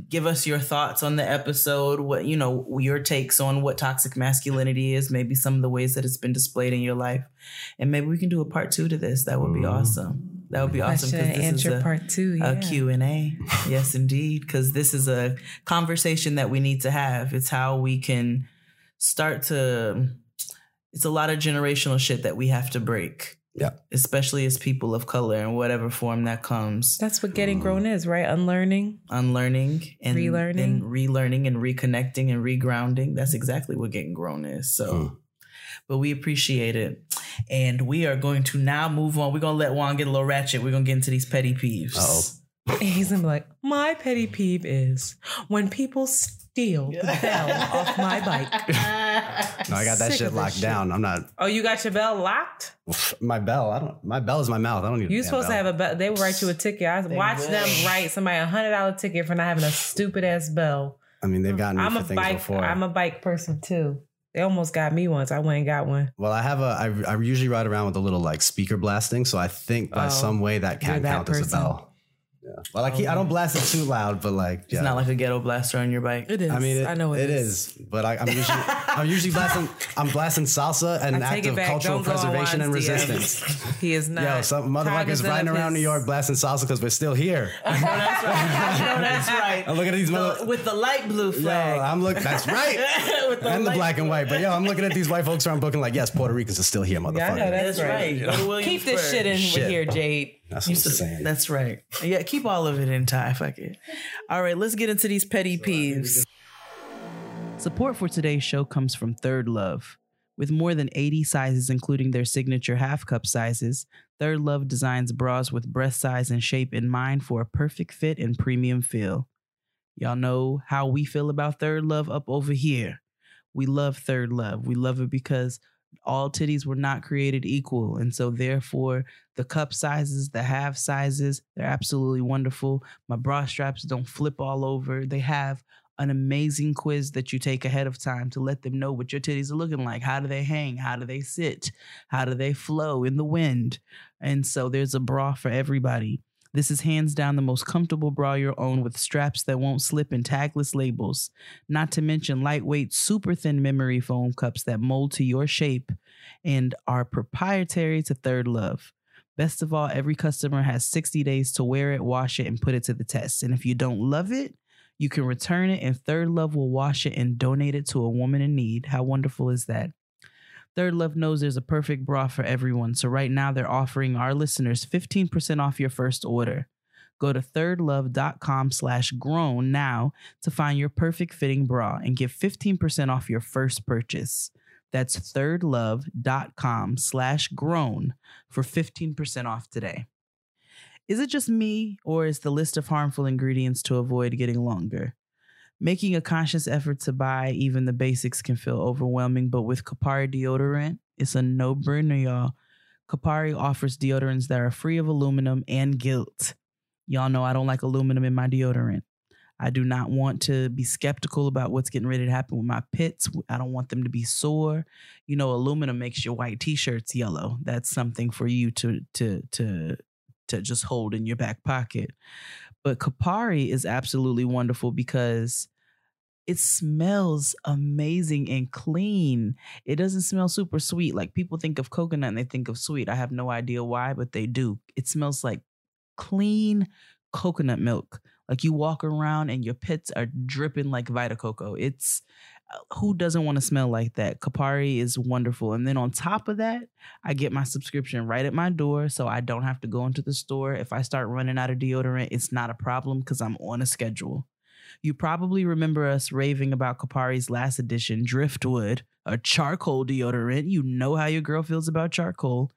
give us your thoughts on the episode. What you know, your takes on what toxic masculinity is. Maybe some of the ways that it's been displayed in your life, and maybe we can do a part two to this. That would be Mhm. awesome. That would be awesome Question and because this is answer a, part two. a Yeah. Q and A. Yes, indeed, because this is a conversation that we need to have. It's how we can start to. It's a lot of generational shit that we have to break. Yeah. Especially as people of color in whatever form that comes That's what getting grown is, right? Unlearning. unlearning and Relearning. and relearning and reconnecting and regrounding. That's exactly what getting grown is. So, Mm. but we appreciate it. And we are going to now move on. We're going to let Juan get a little ratchet. We're going to get into these petty peeves. Uh-oh. He's gonna be like, my petty peeve is when people steal the bell off my bike. No, I got that Sick shit locked shit. down. I'm not Oh, you got your bell locked? my bell. I don't. My bell is my mouth. I don't need. You a damn supposed to have a bell. They will write you a ticket. I They watched will. them write somebody a hundred dollar ticket for not having a stupid ass bell. I mean, they've gotten me I'm for a things bike. before. I'm a bike person too. They almost got me once. I went and got one. well, I have a. I, I usually ride around with a little like speaker blasting, so I think by Oh, some way that you're can that count as a bell. Yeah. Well, like I don't blast it too loud, but like It's yeah. not like a ghetto blaster on your bike. It is. I mean, it, I know it is. but I, I'm usually I'm usually blasting I'm blasting salsa and an I act of cultural Don't go on preservation and Juan's DMs. resistance. He is not. Yo, some motherfuckers cognizant riding of around New York blasting salsa because we're still here. I know that's right. I know that's right. And look at these mother. The- with the light blue Yo, flag. I'm looking. That's right. With the and the light black and white. But yo, I'm looking at these white folks around booking like, yes, Puerto Ricans are still here, motherfucker. Yeah, I. That's That's right. right. Go to Williamsburg. Keep this shit in Shit. here, Jade. That's what I'm saying. That's right. Yeah, keep all of it in tie. Fuck it. All right, let's get into these petty peeves. Support for today's show comes from Third Love. With more than 80 sizes, including their signature half cup sizes, Third Love designs bras with breast size and shape in mind for a perfect fit and premium feel. Y'all know how we feel about Third Love up over here. We love Third Love. We love it because all titties were not created equal. And so, therefore, the cup sizes, the half sizes, they're absolutely wonderful. My bra straps don't flip all over. They have an amazing quiz that you take ahead of time to let them know what your titties are looking like. How do they hang? How do they sit? How do they flow in the wind? And so there's a bra for everybody. This is hands down the most comfortable bra you'll own with straps that won't slip and tagless labels. Not to mention lightweight, super thin memory foam cups that mold to your shape and are proprietary to Third Love. Best of all, every customer has 60 days to wear it, wash it, and put it to the test. And if you don't love it, you can return it, and Third Love will wash it and donate it to a woman in need. How wonderful is that? Third Love knows there's a perfect bra for everyone. So right now they're offering our listeners 15% off your first order. Go to thirdlove.com slash grown now to find your perfect fitting bra and get 15% off your first purchase. That's thirdlove.com slash grown for 15% off today. Is it just me, or is the list of harmful ingredients to avoid getting longer? Making a conscious effort to buy even the basics can feel overwhelming, but with Kopari deodorant, it's a no brainer, y'all. Kopari offers deodorants that are free of aluminum and guilt. Y'all know I don't like aluminum in my deodorant. I do not want to be skeptical about what's getting ready to happen with my pits. I don't want them to be sore. You know, aluminum makes your white t-shirts yellow. That's something for you to to to to just hold in your back pocket. But Kopari is absolutely wonderful because it smells amazing and clean. It doesn't smell super sweet. Like people think of coconut and they think of sweet. I have no idea why, but they do. It smells like clean coconut milk. Like you walk around and your pits are dripping like Vita Coco. It's uh, who doesn't want to smell like that? Kopari is wonderful. And then on top of that, I get my subscription right at my door so I don't have to go into the store. If I start running out of deodorant, it's not a problem because I'm on a schedule. You probably remember us raving about Kopari's last edition, Driftwood, a charcoal deodorant. You know how your girl feels about charcoal.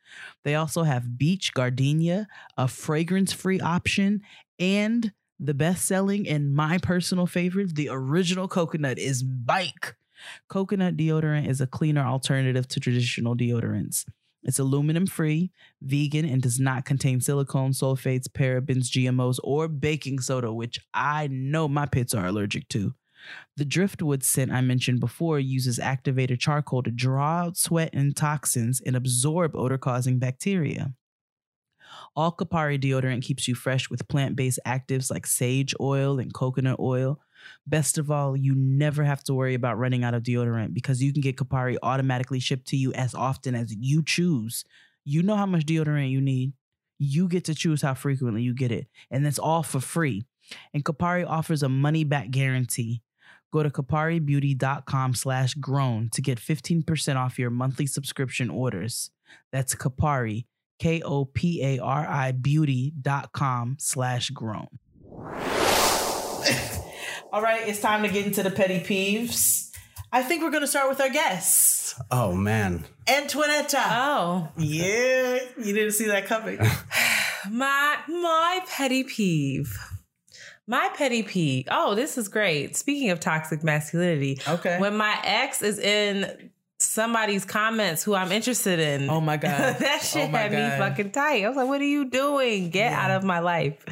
They also have Beach Gardenia, a fragrance free option, and the best selling and my personal favorite, the original coconut, is Bike. Coconut deodorant is a cleaner alternative to traditional deodorants. It's aluminum free, vegan, and does not contain silicone, sulfates, parabens, GMOs, or baking soda, which I know my pits are allergic to. The driftwood scent I mentioned before uses activated charcoal to draw out sweat and toxins and absorb odor causing bacteria. All Kopari deodorant keeps you fresh with plant based actives like sage oil and coconut oil. Best of all, you never have to worry about running out of deodorant because you can get Kopari automatically shipped to you as often as you choose. You know how much deodorant you need. You get to choose how frequently you get it, and it's all for free. And Kopari offers a money back guarantee. Go to koparibeauty.com slash grown to get 15% off your monthly subscription orders. That's Kopari, K O P A R I beauty.com slash grown. All right, it's time to get into the petty peeves. I think we're going to start with our guests. Oh man. Antoinetta. Oh, yeah, you didn't see that coming. my my petty peeve. My petty peeve. Oh, this is great. Speaking of toxic masculinity, Okay. when my ex is in somebody's comments who I'm interested in. Oh my God. that shit Oh had me fucking tight. I was like, what are you doing? Get Yeah. out of my life.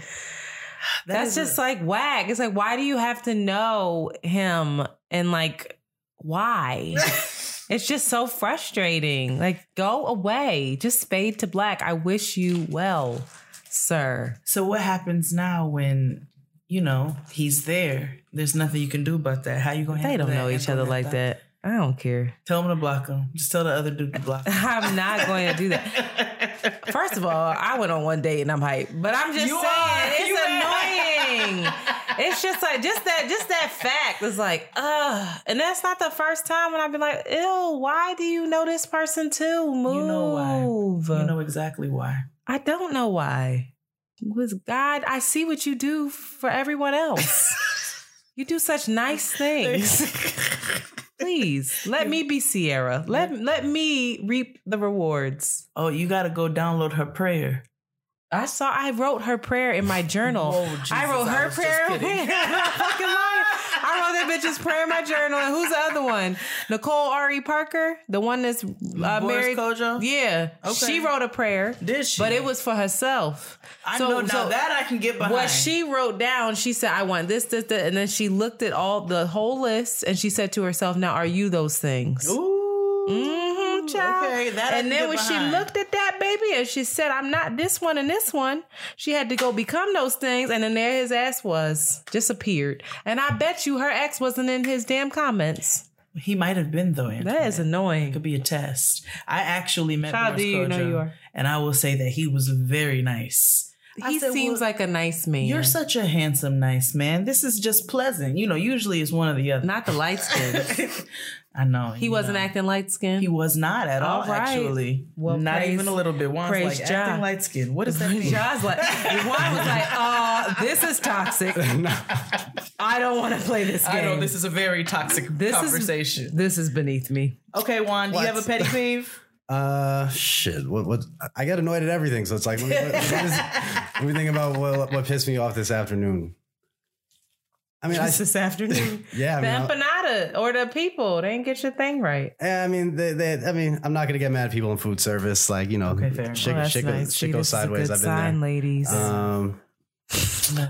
That That's just a- like whack. It's like, why do you have to know him? And like, why? it's just so frustrating. Like, go away. Just fade to black. I wish you well, sir. So what happens now when you know he's there? There's nothing you can do about that. How you gonna? They don't know each other like Antoinetta? that. I don't care. Tell him to block him. Just tell the other dude to block him. I'm not going to do that. First of all, I went on one date and I'm hyped, but I'm just You saying are. it's You annoying. it's just like just that just that fact is like, ugh. And that's not the first time when I've been like, ew, why do you know this person too? Move. You know why. You know exactly why. I don't know why. Was God, I see what you do for everyone else. you do such nice things. Please let me be Ciara. Let let me reap the rewards. Oh, you got to go download her prayer. I saw. I wrote her prayer in my journal. Whoa, Jesus, I wrote I her was prayer. fucking. I wrote that bitch's prayer in my journal. And who's the other one? Nicole Ari Parker, the one that's uh, married. Kodjoe? Yeah, Okay. she wrote a prayer. Did she? But it was for herself. I So- know now so- that I can get behind. What she wrote down, she said, I want this, this, this. And then she looked at all the whole list and she said to herself, Now, are you those things? Ooh. Mm-hmm, child. Okay, that and then when behind. she looked at that baby and she said, I'm not this one and this one, she had to go become those things. And then there his ass was, disappeared. And I bet you her ex wasn't in his damn comments. He might have been though. That is Antoinette. annoying. could be a test. I actually met Boris do you know you are? and I will say that he was very nice. I He said, seems well, like a nice man. You're such a handsome, nice man. This is just pleasant. You know, usually it's one or the other. not the light skin. I know. he wasn't know. acting light skinned. He was not at all, All right. actually. Well, not praise- even a little bit. Juan's praise like Jah. acting light skin. What does that mean? John's like, Juan was like, oh, this is toxic. I don't want to play this game. I know this is a very toxic This is- conversation. This is beneath me. okay, Juan, do you have a petty peeve? Uh, shit. What? What? I get annoyed at everything. So it's like, let me, what, what is, let me think about what, what pissed me off this afternoon. I mean, I, Just this afternoon. yeah. I the mean, I, empanada or the people, they didn't get your thing right. yeah, I mean, they, they, I mean, I'm not gonna get mad at people in food service. Like, you know, Okay, fair enough. shit, that's shit, nice. goes, See, shit goes a sideways. good I've been sign, there. ladies. Um,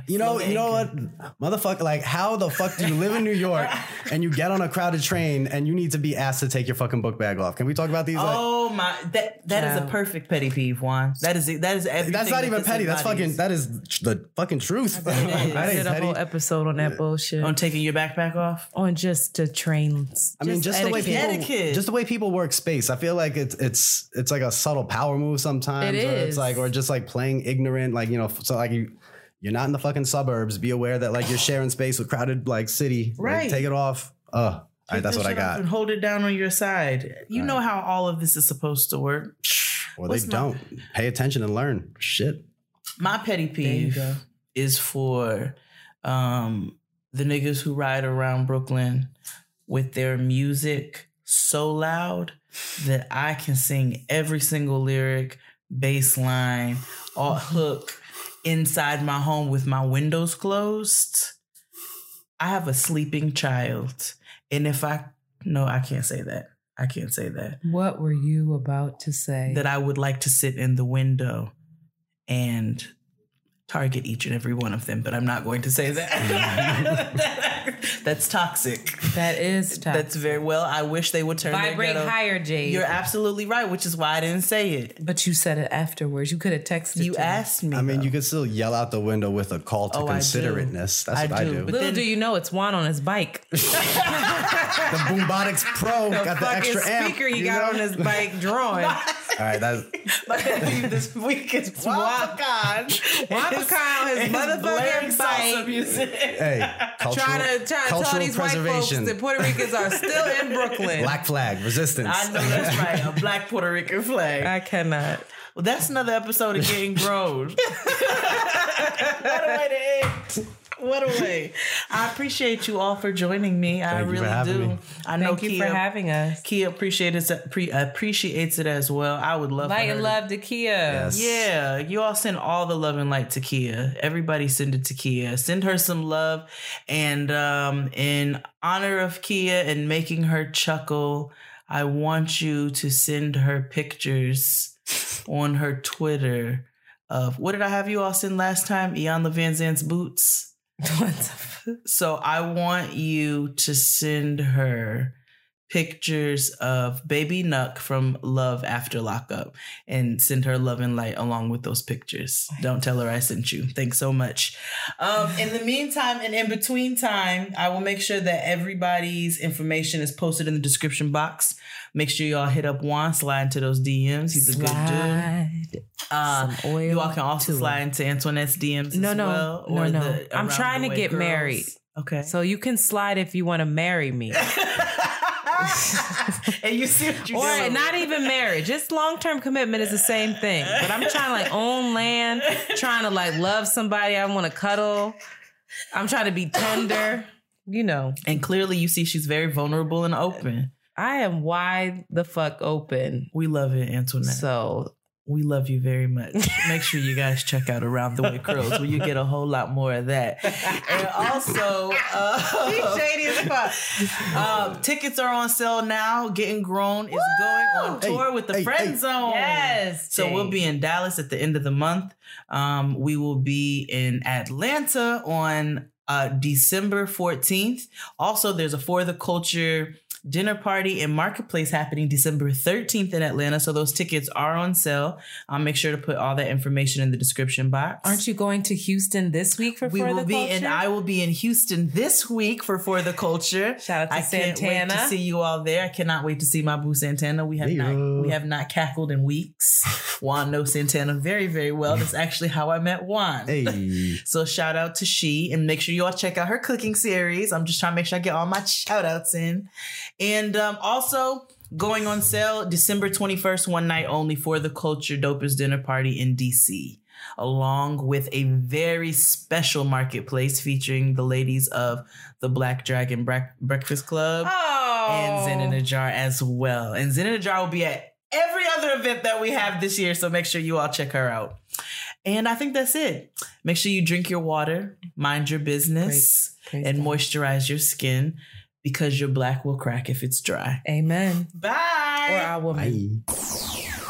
you know, you know what, motherfucker? Like, how the fuck do you live in New York and you get on a crowded train and you need to be asked to take your fucking book bag off? Can we talk about these? Like, Oh my, that that is a perfect petty peeve, Juan. That is that is everything. that's not that even this petty. That's fucking. That is the fucking truth. I That did a petty. whole episode on that bullshit. on taking your backpack off. on just the trains. I mean, just the way people, Etiquette. just the way people work space. I feel like it's it's it's like a subtle power move sometimes. It or is. It's like or just like playing ignorant. Like you know, so like you. You're not in the fucking suburbs. Be aware that like you're sharing space with crowded like city. Like, Right. take it off. Uh, all right, that's what I that shit off got. And hold it down on your side. You know how all of this is supposed to work. Well, What's they my- don't pay attention and learn. Shit. My petty peeve is for um, the niggas who ride around Brooklyn with their music so loud that I can sing every single lyric, bass line, or hook inside my home with my windows closed. I have a sleeping child. And if I, no, I can't say that. I can't say that. What were you about to say? That I would like to sit in the window and target each and every one of them, but I'm not going to say that. That's toxic. That is tough. That's very well. I wish they would turn Vibrate ghetto- higher, Jade. You're absolutely right, which is why I didn't say it. but you said it afterwards. You could have texted. You to me. asked me. I mean, though. you could still yell out the window with a call to Oh, considerateness. That's I what I do, do. but Little then- do you know, it's Juan on his bike. the Boombotix Pro got the Fucking extra amp. speaker he you got know? on his bike drawing. All right, that's My this week is Juan Juan- Pecan. Juan His- Pecan on his his motherfucking blaring bike. music. hey, cultural, trying to trying to tell cultural these white folks that Puerto Ricans are still in Brooklyn. Black flag resistance. I know that's right. A black Puerto Rican flag. I cannot. Well, that's another episode of Getting Grown. what a way to end. What a way. I appreciate you all for joining me. I Thank you really having do. me. I know Thank you Kia, for having us. Kia appreciates it, pre- appreciates it as well. I would love for Light and love to Kia. Yes. Yeah, you all send all the love and light to Kia. Everybody send it to Kia. Send her some love. And um, in honor of Kia and making her chuckle, I want you to send her pictures on her Twitter of what did I have you all send last time? Ian Van Zant's boots. So I want you to send her pictures of baby Nuck from Love After Lockup and send her love and light along with those pictures. Don't tell her I sent you. Thanks so much. Um, in the meantime and in between time, I will make sure that everybody's information is posted in the description box. Make sure y'all hit up Juan, slide into those DMs. He's a good dude. Slide Uh, you all can also slide into Antoinette's DMs No, as no, well. no, or no. I'm trying to get girls. married. Okay. So you can slide if you want to marry me. and you see what you or doing. not even marriage. Just long term commitment is the same thing. But I'm trying to like own land, trying to like love somebody. I want to cuddle. I'm trying to be tender. You know, And clearly, you see she's very vulnerable and open. I am wide the fuck open. We love it, Antoinette. So we love you very much. Make sure you guys check out Around the Way Curls where you get a whole lot more of that. And also, uh, shady as fuck. um, tickets are on sale now. Getting Grown is going on Hey, tour with the hey, Friend hey. Zone. Yes. So we'll be in Dallas at the end of the month. Um, we will be in Atlanta on uh, December 14th. Also, there's a For the Culture dinner party and marketplace happening December 13th in Atlanta. So those tickets are on sale. I'll make sure to put all that information in the description box. Aren't you going to Houston this week for we For will the be Culture? and I will be in Houston this week for For the Culture. Shout out to I can't wait Santana. to see you all there. I cannot wait to see my boo Santana. We have Yeah. not we have not cackled in weeks. Juan knows Santana very, very well. That's actually how I met Juan. Hey, So shout out to she and make sure you all check out her cooking series. I'm just trying to make sure I get all my shout outs in. And um, also going on sale December 21st, one night only for the Culture Dopest Dinner Party in DC, along with a very special marketplace featuring the ladies of the Black Dragon Breakfast Club oh. and Zen in a Jar as well. And Zen in a Jar will be at every other event that we have this year. So make sure you all check her out. And I think that's it. Make sure you drink your water, mind your business, Praise and God. moisturize your skin because your black will crack if it's dry. Amen. Bye. Or our woman. bye.